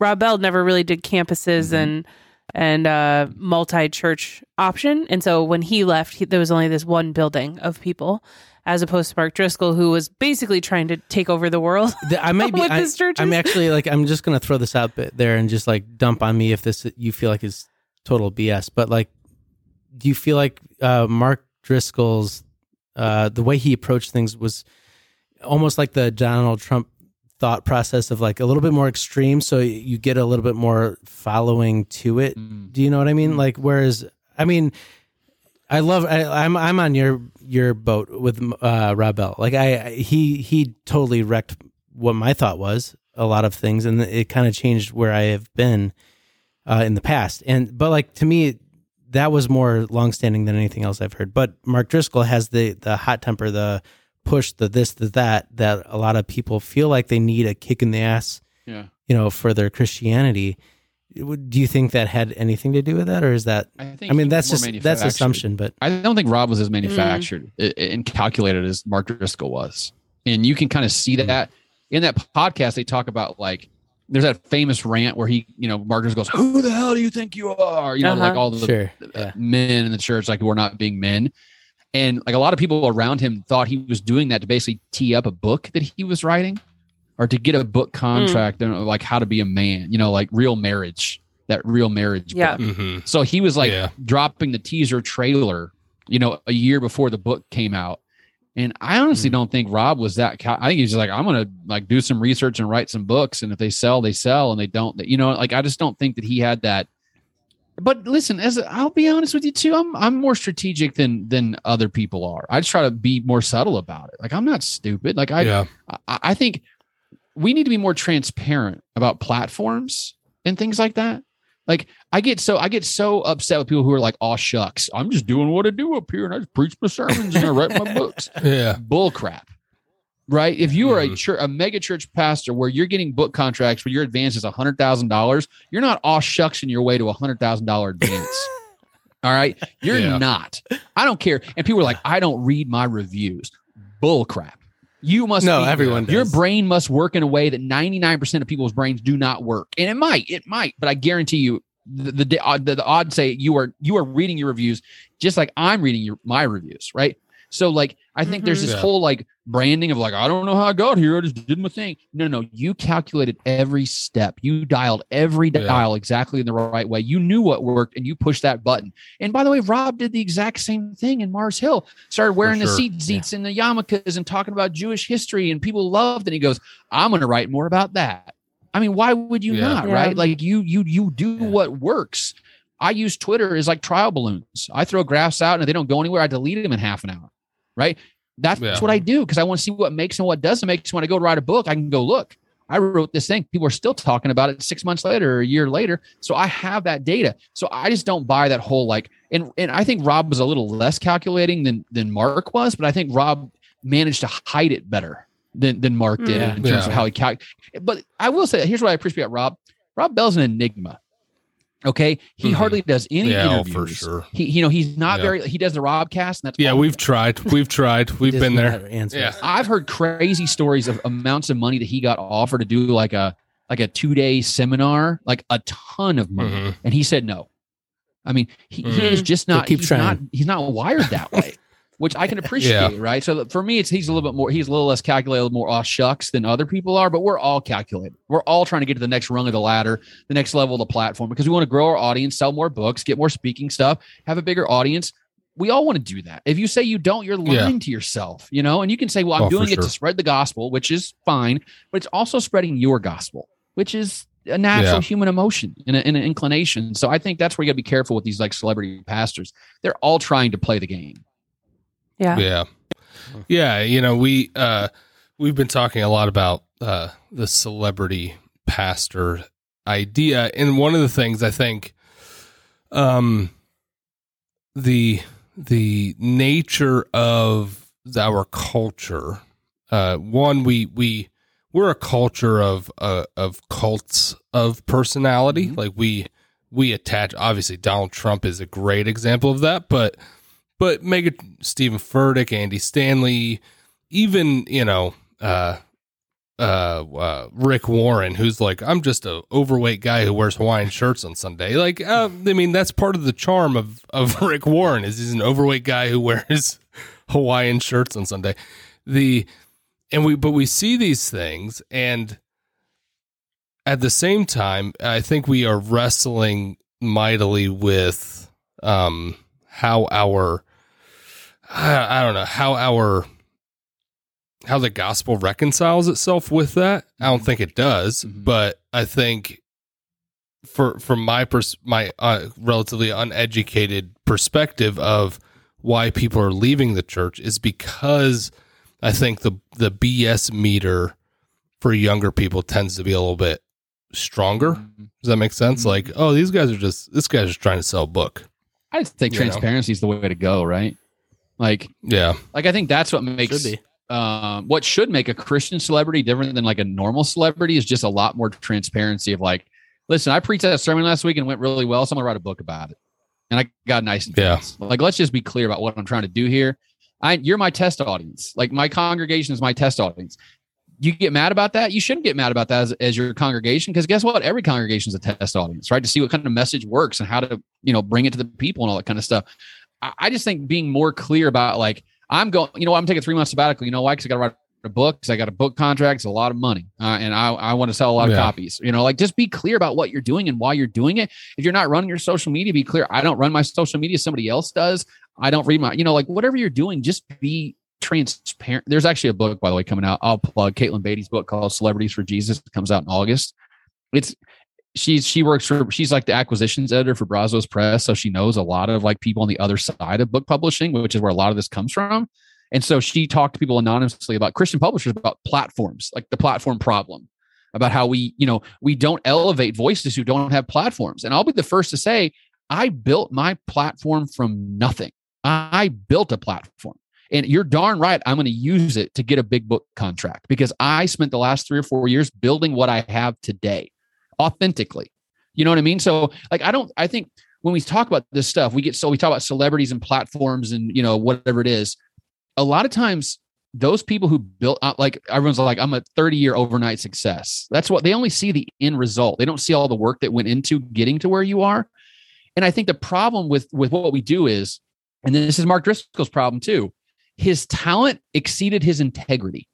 Rob Bell never really did campuses Mhm. and and uh, multi church option, and so when he left, he, there was only this one building of people, as opposed to Mark Driscoll, who was basically trying to take over the world. I might be. With I, his churches? I'm actually like. I'm just gonna throw this out there and just like dump on me if this you feel like is total BS. But like, do you feel like uh, Mark Driscoll's uh, the way he approached things was almost like the Donald Trump thought process of like a little bit more extreme, so you get a little bit more following to it. Mm. Do you know what I mean? Like, whereas, I mean, I love. I, I'm I'm on your your boat with uh, Rob Bell. Like, I I- he he totally wrecked what my thought was a lot of things, and it kind of changed where I have been uh, in the past. And but like to me, that was more longstanding than anything else I've heard. But Mark Driscoll has the the hot temper, the push, the this, the that, that a lot of people feel like they need a kick in the ass Yeah. you know, for their Christianity. Would- Do you think that had anything to do with that, or is that? I think I mean, that's just that's assumption, but I don't think Rob was as manufactured i- and calculated as Mark Driscoll was. And you can kind of see that in that podcast. They talk about like there's that famous rant where he, you know, Mark goes, "Who the hell do you think you are?" You know, like Uh-huh. all the sure, uh, yeah, men in the church like we're not being men. And like a lot of people around him thought he was doing that to basically tee up a book that he was writing or to get a book contract and like how to be a man, you know, like real marriage, that real marriage. Yeah. book. hmm So he was like Yeah. dropping the teaser trailer, you know, a year before the book came out. And I honestly Mm. don't think Rob was that. Cal- I think he's just like, I'm gonna like do some research and write some books, and if they sell, they sell, and they don't, they, you know, like I just don't think that he had that. But listen, as I'll be honest with you too, I'm I'm more strategic than than other people are. I just try to be more subtle about it. Like I'm not stupid. Like I yeah. I, I think we need to be more transparent about platforms and things like that. Like I get so I get so upset with people who are like, "Oh shucks, I'm just doing what I do up here, and I just preach my sermons and I write my books." Yeah. Bull crap, right? If you are a Mhm. church, a mega church pastor, where you're getting book contracts where your advance is a hundred thousand dollars, you're not all shucks in your way to a hundred thousand dollar advance. all right, you're Yeah. not. I don't care. And people are like, "I don't read my reviews." Bull crap. You must no, everyone does. your brain must work in a way that 99% of people's brains do not work. And it might, it might, but I guarantee you the the, the, odd- the, the odds say you are you are reading your reviews just like I'm reading your my reviews, right? So like I think there's Mhm. this Yeah. whole like branding of like I don't know how I got here, I just did my thing. No, no, you calculated every step. You dialed every Yeah. dial exactly in the right way. You knew what worked and you pushed that button. And by the way, Rob did the exact same thing in Mars Hill. Started wearing the tzitzits and the yarmulkes and talking about Jewish history, and people loved. it. And he goes, "I'm going to write more about that." I mean, why would you Yeah. not? Yeah. Right? Like you, you, you do Yeah. what works. I use Twitter as like trial balloons. I throw graphs out and if they don't go anywhere, I delete them in half an hour. Right? That's Yeah. what I do because I want to see what makes and what doesn't make. So when I go to write a book, I can go look. I wrote this thing. People are still talking about it six months later or a year later. So I have that data. So I just don't buy that whole like. And and I think Rob was a little less calculating than than Mark was, but I think Rob managed to hide it better than than Mark did Yeah. in terms of how he cal. But I will say, here's what I appreciate about Rob. Rob Bell's an enigma. Okay, he Mhm. hardly does any Yeah, oh, interviews. for sure. He, you know, he's not Yeah. very. He does the Robcast, and that's Yeah, we've tried. We've tried. We've been there. Yeah. I've heard crazy stories of amounts of money that he got offered to do like a like a two day seminar, like a ton of money, Mhm. and he said no. I mean, he, he Mhm. is just not. keep he's trying. not. He's not wired that way, which I can appreciate. Right. So for me, it's he's a little bit more. He's a little less calculated, a little more off shucks than other people are. But we're all calculated. We're all trying to get to the next rung of the ladder, the next level of the platform, because we want to grow our audience, sell more books, get more speaking stuff, have a bigger audience. We all want to do that. If you say you don't, you're Yeah. lying to yourself, you know. And you can say, "Well, I'm Oh, doing it to spread the gospel," which is fine, but it's also spreading your gospel, which is a natural Yeah. human emotion and, a, and an inclination. So I think that's where you got to be careful with these like celebrity pastors. They're all trying to play the game. Yeah. Yeah. Yeah, you know, we uh we've been talking a lot about uh the celebrity pastor idea and one of the things I think um the the nature of our culture uh one we we we're a culture of uh, of cults of personality Mhm. like we we attach obviously Donald Trump is a great example of that but but Mega Steven Furtick, Andy Stanley, even you know, uh, uh, uh, Rick Warren, who's like, I'm just a overweight guy who wears Hawaiian shirts on Sunday. Like, uh, I mean, that's part of the charm of of Rick Warren is he's an overweight guy who wears Hawaiian shirts on Sunday. The and we but we see these things and at the same time, I think we are wrestling mightily with um how our I, I don't know how our how the gospel reconciles itself with that. I don't think it does, Mhm. but I think for from my pers- my uh, relatively uneducated perspective of why people are leaving the church is because I think the the BS meter for younger people tends to be a little bit stronger. Mm-hmm. Does that make sense? Mhm. Like, oh, these guys are just this guy's just trying to sell a book. I think You know. transparency is the way to go, right? Like, Yeah, like I think that's what makes Should be. um, what should make a Christian celebrity different than like a normal celebrity is just a lot more transparency of like, listen, I preached that sermon last week and it went really well. So I'm gonna write a book about it. And I got nice and Yeah. fast. Like, let's just be clear about what I'm trying to do here. I you're my test audience. Like my congregation is my test audience. You get mad about that? You shouldn't get mad about that as, as your congregation because guess what? Every congregation is a test audience, right? To see what kind of message works and how to, you know, bring it to the people and all that kind of stuff. I, just think being more clear about like, I'm going, you know, I'm taking three months sabbatical. You know why? Because I got to write a book. Because I got a book contract. It's a lot of money, uh, and I I want to sell a lot of copies. You know, like just be clear about what you're doing and why you're doing it. If you're not running your social media, be clear. I don't run my social media. Somebody else does. I don't read my, you know, like whatever you're doing, just be transparent. There's actually a book, by the way, coming out. I'll plug Katelyn Beaty's book called Celebrities for Jesus. It comes out in August. It's she's she works for she's like the acquisitions editor for Brazos Press, so she knows a lot of like people on the other side of book publishing, which is where a lot of this comes from. And so she talked to people anonymously about Christian publishers about platforms, like the platform problem, about how we, you know, we don't elevate voices who don't have platforms. And I'll be the first to say, I built my platform from nothing. I built a platform. And you're darn right, I'm going to use it to get a big book contract because I spent the last three or four years building what I have today authentically. You know what I mean? So, like, I don't, I think when we talk about this stuff, we get so we talk about celebrities and platforms and, you know, whatever it is. A lot of times, those people who built, uh, like, everyone's like, I'm a 30 year overnight success. That's what they only see the end result. They don't see all the work that went into getting to where you are. And I think the problem with with what we do is, and this is Mark Driscoll's problem too, his talent exceeded his integrity.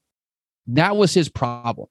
That was his problem.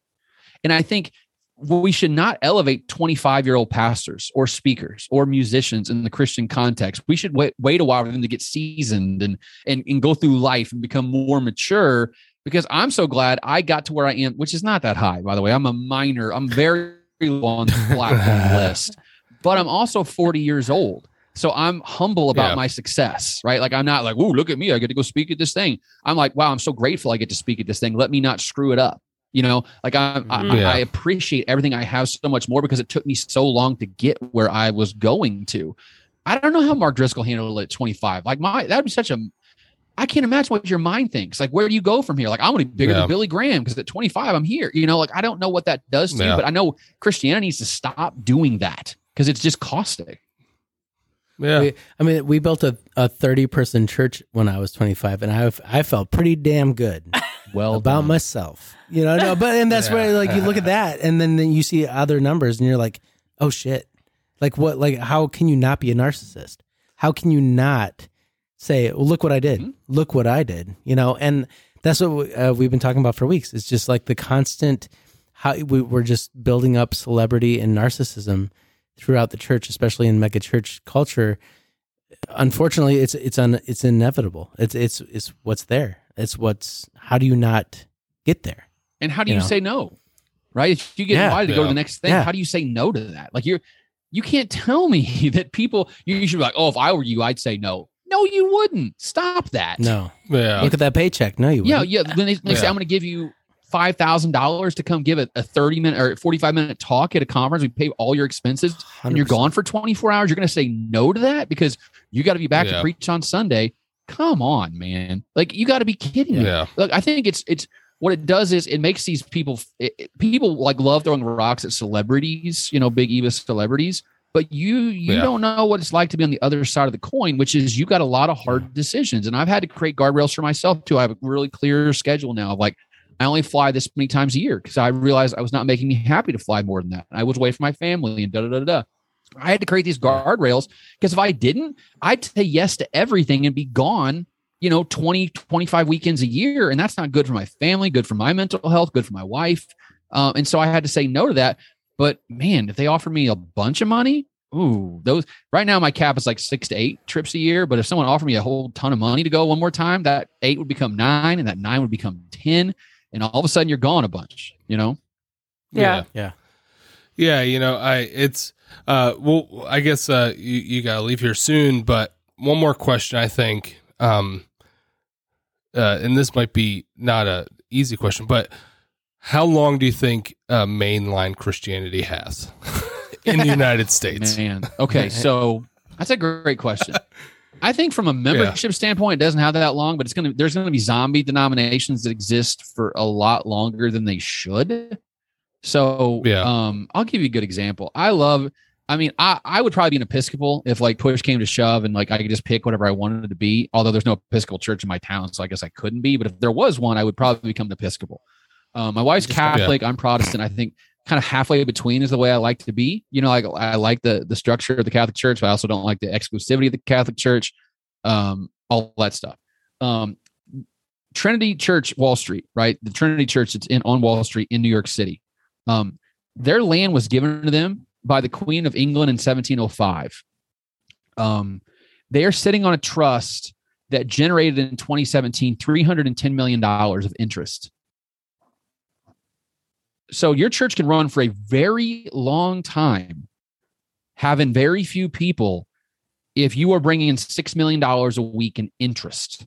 And I think we should not elevate 25 year old pastors or speakers or musicians in the Christian context. We should wait, wait a while for them to get seasoned and, and, and go through life and become more mature because I'm so glad I got to where I am, which is not that high, by the way. I'm a minor, I'm very low on the platform list, but I'm also 40 years old. So I'm humble about Yeah. my success, right? Like I'm not like, "Ooh, look at me! I get to go speak at this thing." I'm like, "Wow, I'm so grateful I get to speak at this thing. Let me not screw it up." You know, like I, I, mm-hmm. Yeah. I appreciate everything I have so much more because it took me so long to get where I was going to. I don't know how Mark Driscoll handled it at 25. Like my, that'd be such a. I can't imagine what your mind thinks. Like, where do you go from here? Like, I want to be bigger Yeah. than Billy Graham because at 25, I'm here. You know, like I don't know what that does to you, but I know Christianity needs to stop doing that because it's just caustic. yeah, We, I mean, we built a, a 30 person church when I was 25, and I I felt pretty damn good Well, about done. myself. You know, no, but and that's Yeah. where like you look at that, and then, then you see other numbers, and you're like, oh shit, like what? Like how can you not be a narcissist? How can you not say, well, look what I did, Mhm. look what I did? You know, and that's what we, uh, we've been talking about for weeks. It's just like the constant how we, we're just building up celebrity and narcissism throughout the church, especially in mega church culture. Unfortunately, it's it's un, it's inevitable. It's it's it's what's there. It's what's how do you not get there? And how do you, You know? say no? Right? If you get Yeah. invited to go to the next thing, Yeah. how do you say no to that? Like you're you can't tell me that people you should be like, oh, if I were you, I'd say no. No, you wouldn't. Stop that. No, yeah. look at that paycheck. No, you Yeah, wouldn't. yeah. Then they, they say I'm going to give you five thousand dollars to come give a, a thirty minute or forty five minute talk at a conference. We pay all your expenses, and you're gone for twenty four hours. You're going to say no to that because you got to be back Yeah. to preach on Sunday. Come on, man! Like you got to be kidding me. yeah, Look, I think it's it's what it does is it makes these people it, it- people like love throwing rocks at celebrities, you know, big Eva celebrities. But you you Yeah. don't know what it's like to be on the other side of the coin, which is you got a lot of hard decisions. And I've had to create guardrails for myself too. I have a really clear schedule now of like I only fly this many times a year because I realized I was not making me happy to fly more than that. I was away from my family and da da da da. I had to create these guardrails because if I didn't, I'd say yes to everything and be gone you know 20 25 weekends a year. And that's not good for my family good for my mental health good for my wife. Um, and so i had to say no to that. But man if they offer me a bunch of money ooh those right now my cap is like six to eight trips a year. But if someone offered me a whole ton of money to go one more time that eight would become nine and that nine would become ten. And all of a sudden you're gone a bunch you know? Yeah. Yeah. Yeah, you know, I it's uh well I guess uh you, you gotta leave here soon, but one more question I think. Um uh and this might be not a easy question, but how long do you think uh mainline Christianity has in the United States? Man. Okay. So that's a great question. I think from a membership standpoint, it doesn't have that long, but it's gonna there's gonna be zombie denominations that exist for a lot longer than they should. So Yeah. um I'll give you a good example. I love I mean, I, I would probably be an Episcopal if like push came to shove and like I could just pick whatever I wanted to be. Although there's no Episcopal church in my town, so I guess I couldn't be. But if there was one, I would probably become an Episcopal. Um, my wife's Just- Catholic. I'm Protestant. I think kind of halfway between is the way I like to be. You know, like I like the the structure of the Catholic Church, but I also don't like the exclusivity of the Catholic Church. Um, all that stuff. Um, Trinity Church, Wall Street, right? The Trinity Church that's in on Wall Street in New York City. Um, their land was given to them by the Queen of England in 1705. Um, they are sitting on a trust that generated in 2017 $310 million of interest. So your church can run for a very long time, having very few people, if you are bringing in $6 million a week in interest.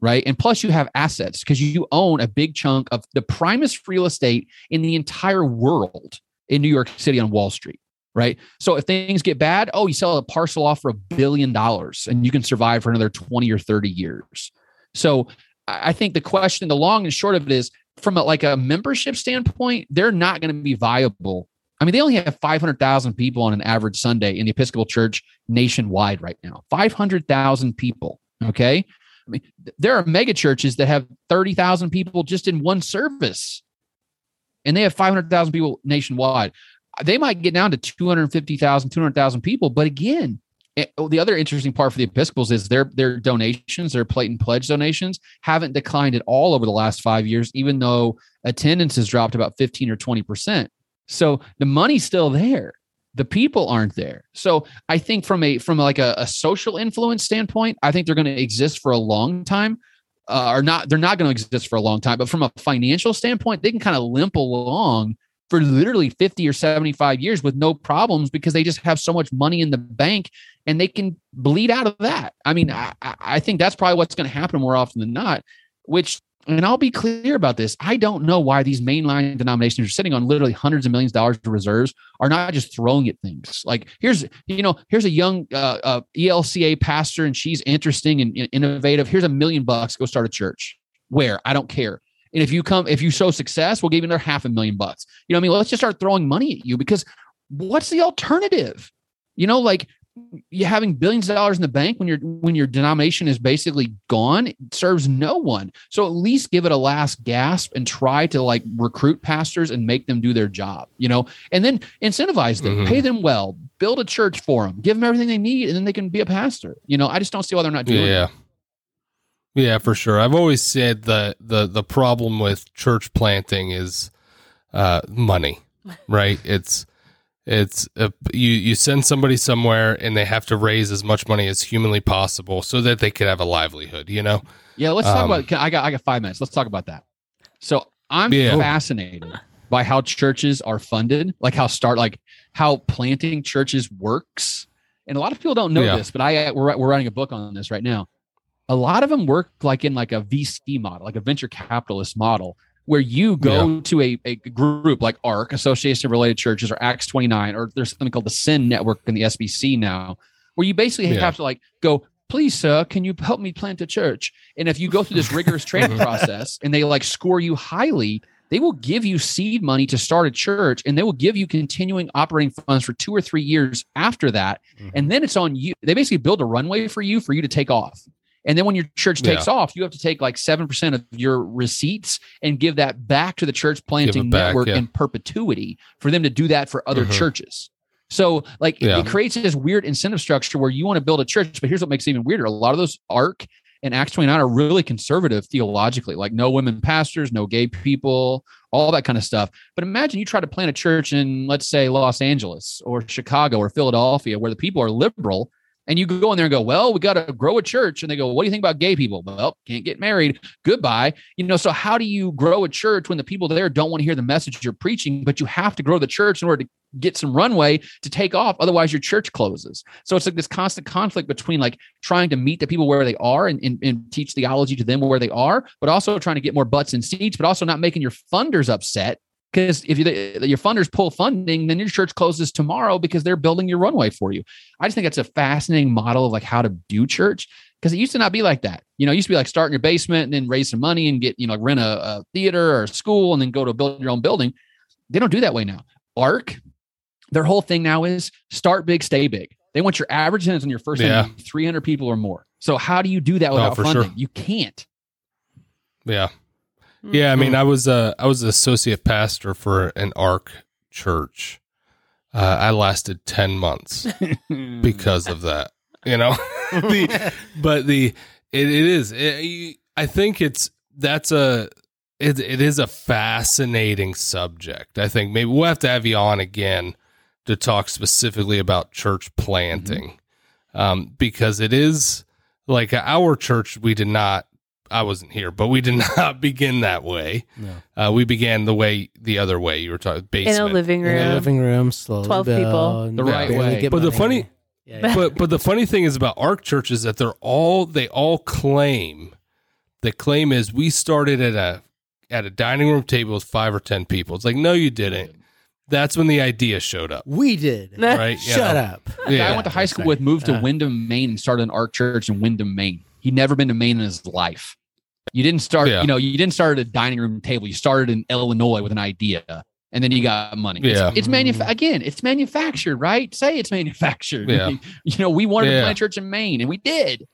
Right. And plus, you have assets because you own a big chunk of the primest real estate in the entire world in New York City on Wall Street. Right. So if things get bad, oh, you sell a parcel off for a billion dollars and you can survive for another 20 or 30 years. So I think the question, the long and short of it is from a, like a membership standpoint, they're not going to be viable. I mean, they only have 500,000 people on an average Sunday in the Episcopal Church nationwide right now. 500,000 people. Okay. I mean, there are mega churches that have 30,000 people just in one service, and they have 500,000 people nationwide. Uh, they might get down to 250,000, 200,000 people. But again, it- oh, the other interesting part for the Episcopals is their their donations, their plate and pledge donations, haven't declined at all over the last five years, even though attendance has dropped about 15 or 20 percent. So the money's still there. The people aren't there. So I think from a from like a, a social influence standpoint, I think they're going to exist for a long time. Uh, or not, they're not going to exist for a long time. But from a financial standpoint, they can kind of limp along for literally 50 or 75 years with no problems because they just have so much money in the bank and they can bleed out of that. I mean, I I think that's probably what's going to happen more often than not, which, and I'll be clear about this. I don't know why these mainline denominations are sitting on literally hundreds of millions of dollars of reserves are not just throwing at things. Like here's, you know, here's a young uh, uh, ELCA pastor and she's interesting and, and innovative. Here's a million bucks. Go start a church. Where? I don't care. And if you come, if you show success, we'll give you another half a million bucks. You know what I mean? Let's just start throwing money at you because what's the alternative? You know, like you having billions of dollars in the bank when your when your denomination is basically gone it serves no one. So at least give it a last gasp and try to like recruit pastors and make them do their job, you know, and then incentivize them, Mhm. pay them well, build a church for them, give them everything they need, and then they can be a pastor. You know, I just don't see why they're not doing it. Yeah. Yeah, for sure. I've always said that the the problem with church planting is uh money, right? It's it's uh, you you send somebody somewhere and they have to raise as much money as humanly possible so that they could have a livelihood, you know. Yeah, let's talk Um, about. I got I got five minutes. Let's talk about that. So I'm Yeah. fascinated by how churches are funded, like how start, like how planting churches works. And a lot of people don't know Yeah. this, but I we're we're writing a book on this right now. A lot of them work like in like a VC model, like a venture capitalist model, where you go to a, a group like ARC, Association of Related Churches, or Acts 29, or there's something called the Send Network in the SBC now, where you basically Yeah. have to like go, please, sir, can you help me plant a church? And if you go through this rigorous training process and they like score you highly, they will give you seed money to start a church and they will give you continuing operating funds for two or three years after that. Mhm. And then it's on you. They basically build a runway for you for you to take off. And then when your church takes off, you have to take like 7% of your receipts and give that back to the church planting back, network yeah. in perpetuity for them to do that for other Mhm. churches. So like it- Yeah. it creates this weird incentive structure where you want to build a church, but here's what makes it even weirder. A lot of those ARC and Acts 29 are really conservative theologically, like no women pastors, no gay people, all that kind of stuff. But imagine you try to plant a church in, let's say, Los Angeles or Chicago or Philadelphia, where the people are liberal, and you go in there and go, well, we got to grow a church. And they go, what do you think about gay people? Well, can't get married. Goodbye. You know, so how do you grow a church when the people there don't want to hear the message you're preaching, but you have to grow the church in order to get some runway to take off. Otherwise, your church closes. So it's like this constant conflict between like trying to meet the people where they are and, and, and teach theology to them where they are, but also trying to get more butts and seats, but also not making your funders upset because if you, your funders pull funding, then your church closes tomorrow because they're building your runway for you. I just think that's a fascinating model of like how to do church because it used to not be like that. You know, it used to be like start in your basement and then raise some money and get, you know, rent a, a theater or a school and then go to build your own building. They don't do that way now. ARC, their whole thing now is start big, stay big. They want your average attendance on your first Yeah. 300 people or more. So how do you do that Oh, without for funding? sure. You can't. Yeah. Yeah, I mean, I was uh, I was an associate pastor for an ARC church. Uh, I lasted ten months because of that. You know, the, but the it, it is. It, I think it's that's a it, it is a fascinating subject. I think maybe we'll have to have you on again to talk specifically about church planting, um, because it is like our church. We did not. I wasn't here, but we did not begin that way. No. Uh, we began the way the other way. You were talking in a basement. living In room. the living room, slowly 12 people. build, The right barely way. get But the money. funny- Yeah, yeah. but but the funny thing is about ARC churches that they're all they all claim the claim is we started at a at a dining room table with five or ten people. It's like no, you didn't. That's when the idea showed up, we did. right? You Shut know? up. The guy I went to high school with moved to Uh. Windham, Maine, and started an ARC church in Windham, Maine. He'd never been to Maine in his life. You didn't start, Yeah. you know, you didn't start at a dining room table. You started in Illinois with an idea, and then you got money. Yeah. it's, manufa- again, it's manufactured, right? Say it's manufactured. Yeah. you know, we wanted to plant a church in Maine, and we did.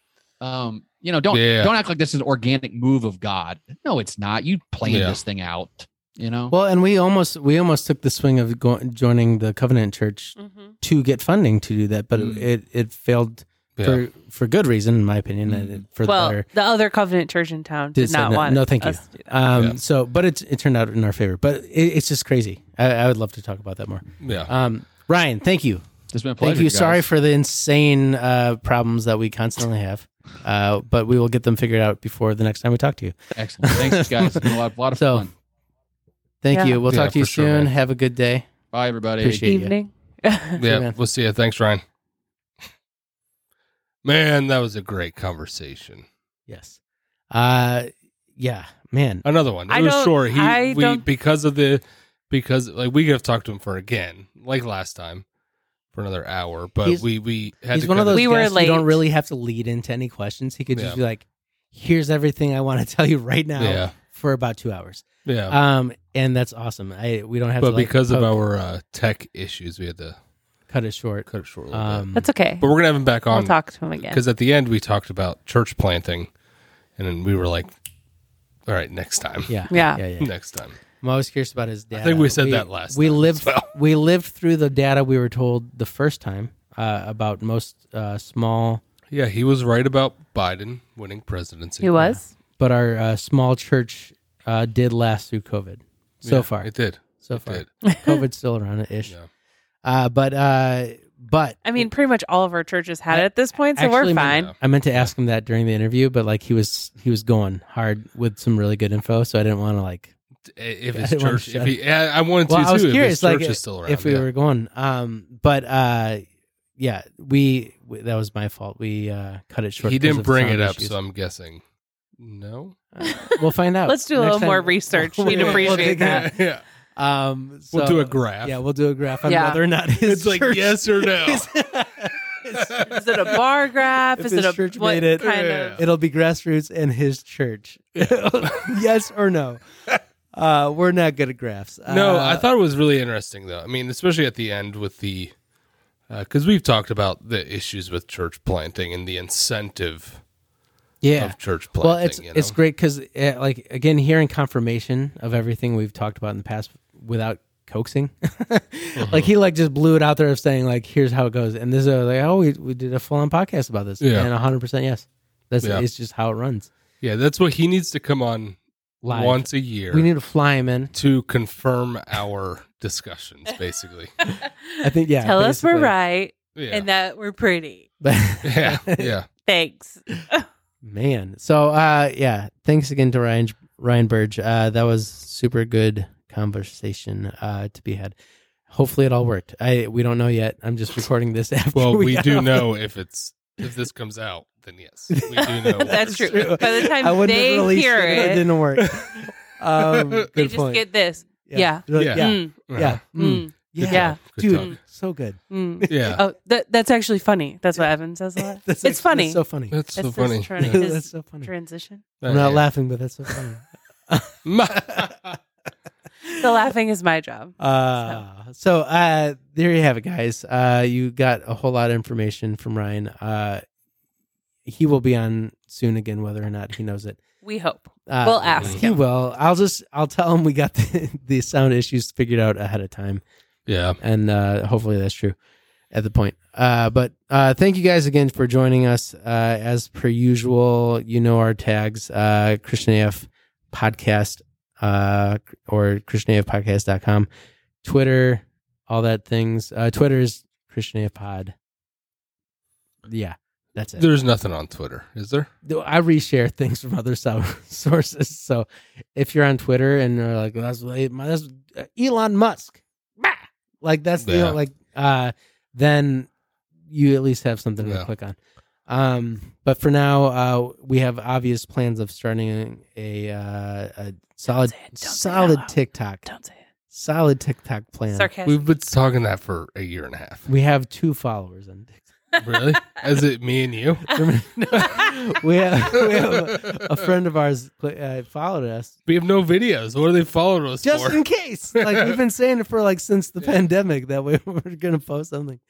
Um, you know, don't Yeah. don't act like this is an organic move of God. No, it's not. You planned Yeah. this thing out. You know, Well, and we almost we almost took the swing of go, joining the Covenant Church Mhm. to get funding to do that, but Mm. it it failed Yeah. for for good reason, in my opinion. Mm. and it- For Well, the better. the other Covenant Church in town Did did, not no- want. no, thank you. to do that. Um, Yeah. So, but it it turned out in our favor. But it, it's just crazy. I, I would love to talk about that more. yeah. Um, Ryan, thank you. it's been a pleasure. Thank you. guys. Sorry for the insane uh, problems that we constantly have, uh, but we will get them figured out before the next time we talk to you. Excellent. Thanks, guys. It's been a lot, a lot of So, fun. Thank Yeah. you. We'll Yeah, talk to you for sure, soon. Have a good day. Bye, everybody. Appreciate you. Evening. yeah. We'll see you. Thanks, Ryan. Man, that was a great conversation. Yes. Uh, yeah, man. Another one. It I was don't- short. He I we don't- because of the because like we could have talked to him for again, like last time, for another hour. But He's- we we had He's to one of those We were guys who don't really have to lead into any questions. He could just Yeah. be like, "Here's everything I want to tell you right now." Yeah. For about two hours. Yeah. Um, and that's awesome. I we don't have but to like, because of our uh, tech issues, we had to cut it short. cut it short a little bit. Um, That's okay. But we're gonna have him back on. I'll talk to him again. because at the end we talked about church planting, and then we were like, "All right, next time, yeah, Yeah. yeah, yeah. next time." I'm always curious about his data. I think we said that last We time as lived well. we lived through the data we were told the first time uh, about most uh, small, Yeah, he was right about Biden winning presidency. he was. but our uh, small church uh, did last through COVID. So Yeah, far, it did. so It far, did. COVID's still around ish. Yeah. Uh, but uh, but I mean, pretty much all of our churches had it at this point, so Actually, we're fine. Yeah. I meant to ask him that during the interview, but like he was he was going hard with some really good info, so I didn't want to like. If his church, if he, yeah, I wanted Well, to I was too. if curious, his like church is still around, if we yeah. were going. Um, but uh, yeah, we, we that was my fault. We uh cut it short. he didn't bring it up, issues. so I'm guessing no. Uh, we'll find out. Let's do a Next little time- more research. We'd We'll- we'll appreciate that. yeah, Um, we'll do a graph. Yeah, we'll do a graph on Yeah. whether or not his it's like church- yes or no. his- Is it a bar graph? If Is his it a church what made it, kind Yeah. of? It'll be grassroots and his church. yes or no? Uh, we're not good at graphs. no, Uh, I thought it was really interesting though. I mean, especially at the end with the because we've talked about the issues with church planting and the incentive yeah. of church planting. Well, it's you it's great because like again, hearing confirmation of everything we've talked about in the past without coaxing, like he like just blew it out there of saying like, "Here's how it goes," and this is like, "Oh, we we did a full on podcast about this," Yeah. and hundred percent yes, That's Yeah. it's just how it runs. Yeah, that's what he needs to come on Live. once a year We need to fly him in. to confirm our discussions, basically. I think yeah. Tell us we're right Yeah. and that we're pretty. yeah. Yeah. Thanks. Man. So uh yeah, thanks again to Ryan Ryan Burge. Uh that was super good conversation uh to be had. Hopefully it all worked. I we don't know yet. I'm just recording this after Well, we, got do off. know if it's if this comes out, then yes, we do know. That's true. By the time I they have hear it, if it, didn't work. Um good they just point. get this. yeah. They're Yeah. yeah. Mm, Yeah. Mm. mm, Yeah. Yeah. Good Dude, talk. so good. mm. Yeah. Oh, that that's actually funny. That's what Evan says a lot. That's it's actually- funny. That's so funny. That's so funny. that's trying that's so funny. Transition. I'm not Yeah. laughing, but that's so funny. The laughing is my job. Uh, so uh, there you have it, guys. Uh, you got a whole lot of information from Ryan. Uh, he will be on soon again, whether or not he knows it. We hope. Uh, We'll ask He him. will. I'll just I'll tell him we got the, the sound issues figured out ahead of time, yeah. and uh, hopefully that's true at the point. Uh, but uh, thank you guys again for joining us. Uh, as per usual, you know our tags: uh, Christian AF podcast uh, or ChristianAFpodcast.com, Twitter, all that things. Uh, Twitter is Christian AF Pod. Yeah, that's it. There's nothing on Twitter, is there? I reshare things from other sources. So if you're on Twitter and you're like, that's, that's uh, Elon Musk, Bah! like that's the Yeah. like, uh, then you at least have something to click on. Um, but for now, uh, we have obvious plans of starting a, uh, a solid, say it. Don't say it out solid. TikTok, Don't say it. solid TikTok plan. Sarcasm. We've been talking that for a year and a half. We have two followers on TikTok. Really? Is it me and you? we have, we have a, a friend of ours uh, followed us We have no videos. What are they following us just for? in case. Like we've been saying it for like since the pandemic that we we're gonna post something.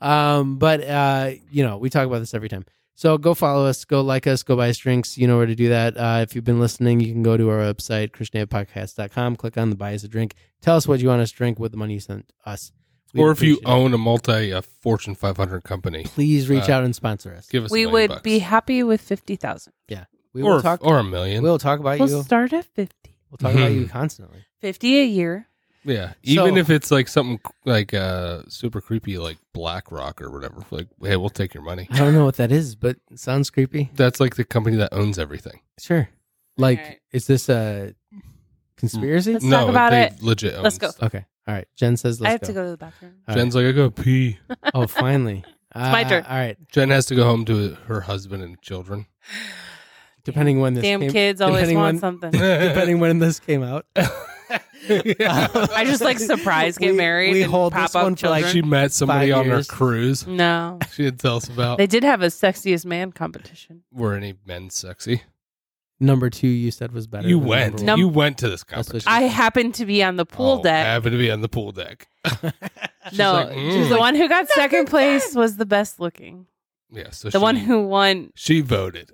Um, but uh, you know, we talk about this every time. So go follow us, go like us, go buy us drinks. You know where to do that. Uh, if you've been listening, you can go to our website, christianafpodcast.com, click on the buy us a drink. Tell us what you want us to drink with the money you sent us. We'd or if you it. own a multi a Fortune 500 company, please reach uh, out and sponsor us. give us. we million would bucks. be happy with fifty thousand. Yeah. We or will talk or a million. we'll talk about you. We'll start at fifty. We'll talk about you constantly. Fifty a year. Yeah, even So- if it's like something like uh super creepy, like BlackRock or whatever. Like, hey, we'll take your money. I don't know what that is, but it sounds creepy. That's like the company that owns everything. Sure. Like, Alright. is this a conspiracy? Let's no, talk about they it. legit. Own Let's go. stuff. Okay. All right. Jen says let's I have to go to the bathroom. All Jen's like, I go pee. right. Oh, finally. It's my Uh, turn. All right. Jen has to go home to her husband and children. Depending when this Damn came, kids always depending want when- something. Depending when this came out. I just like surprise get We- married we and hold pop this up one for, like, children. she met somebody Five on her years. cruise. no, She didn't tell us about. they did have a sexiest man competition. Were any men sexy? Number two, you said was better. You than went. number Num- you went to this That's what competition. she- I happened to be on the pool Oh, deck. Happened to be on the pool deck. She's no, like, mm. the one who got second place was the best looking. Yeah, so The she, one who won, she voted.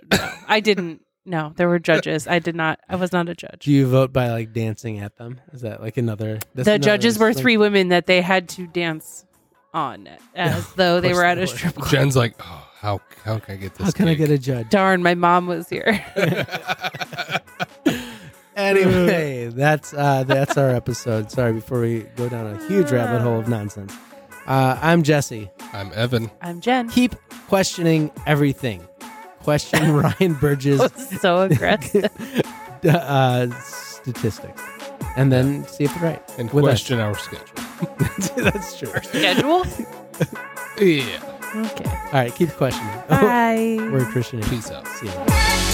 I didn't. No, there were judges. I did not. I was not a judge. Do you vote by like dancing at them? Is that like another? the another, judges were like- three women that they had to dance on as though they were at they a were. strip club. Jen's like, oh, how how can I get this? How can I get a judge? Darn, my mom was here. anyway, that's uh, that's our episode. Sorry, before we go down a huge rabbit hole of nonsense. Uh, I'm Jesse. I'm Evan. I'm Jen. Keep questioning everything. Question Ryan Burge's so aggressive. uh, statistics, and then see if they're right. And With us. question our schedule. that's true. Our Schedule? Yeah. Okay. All right, keep questioning. Bye. We're Christian. Peace out. See you.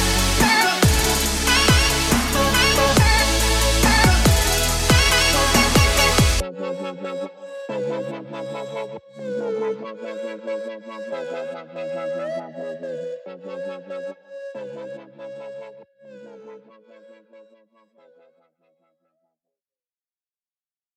Thank you.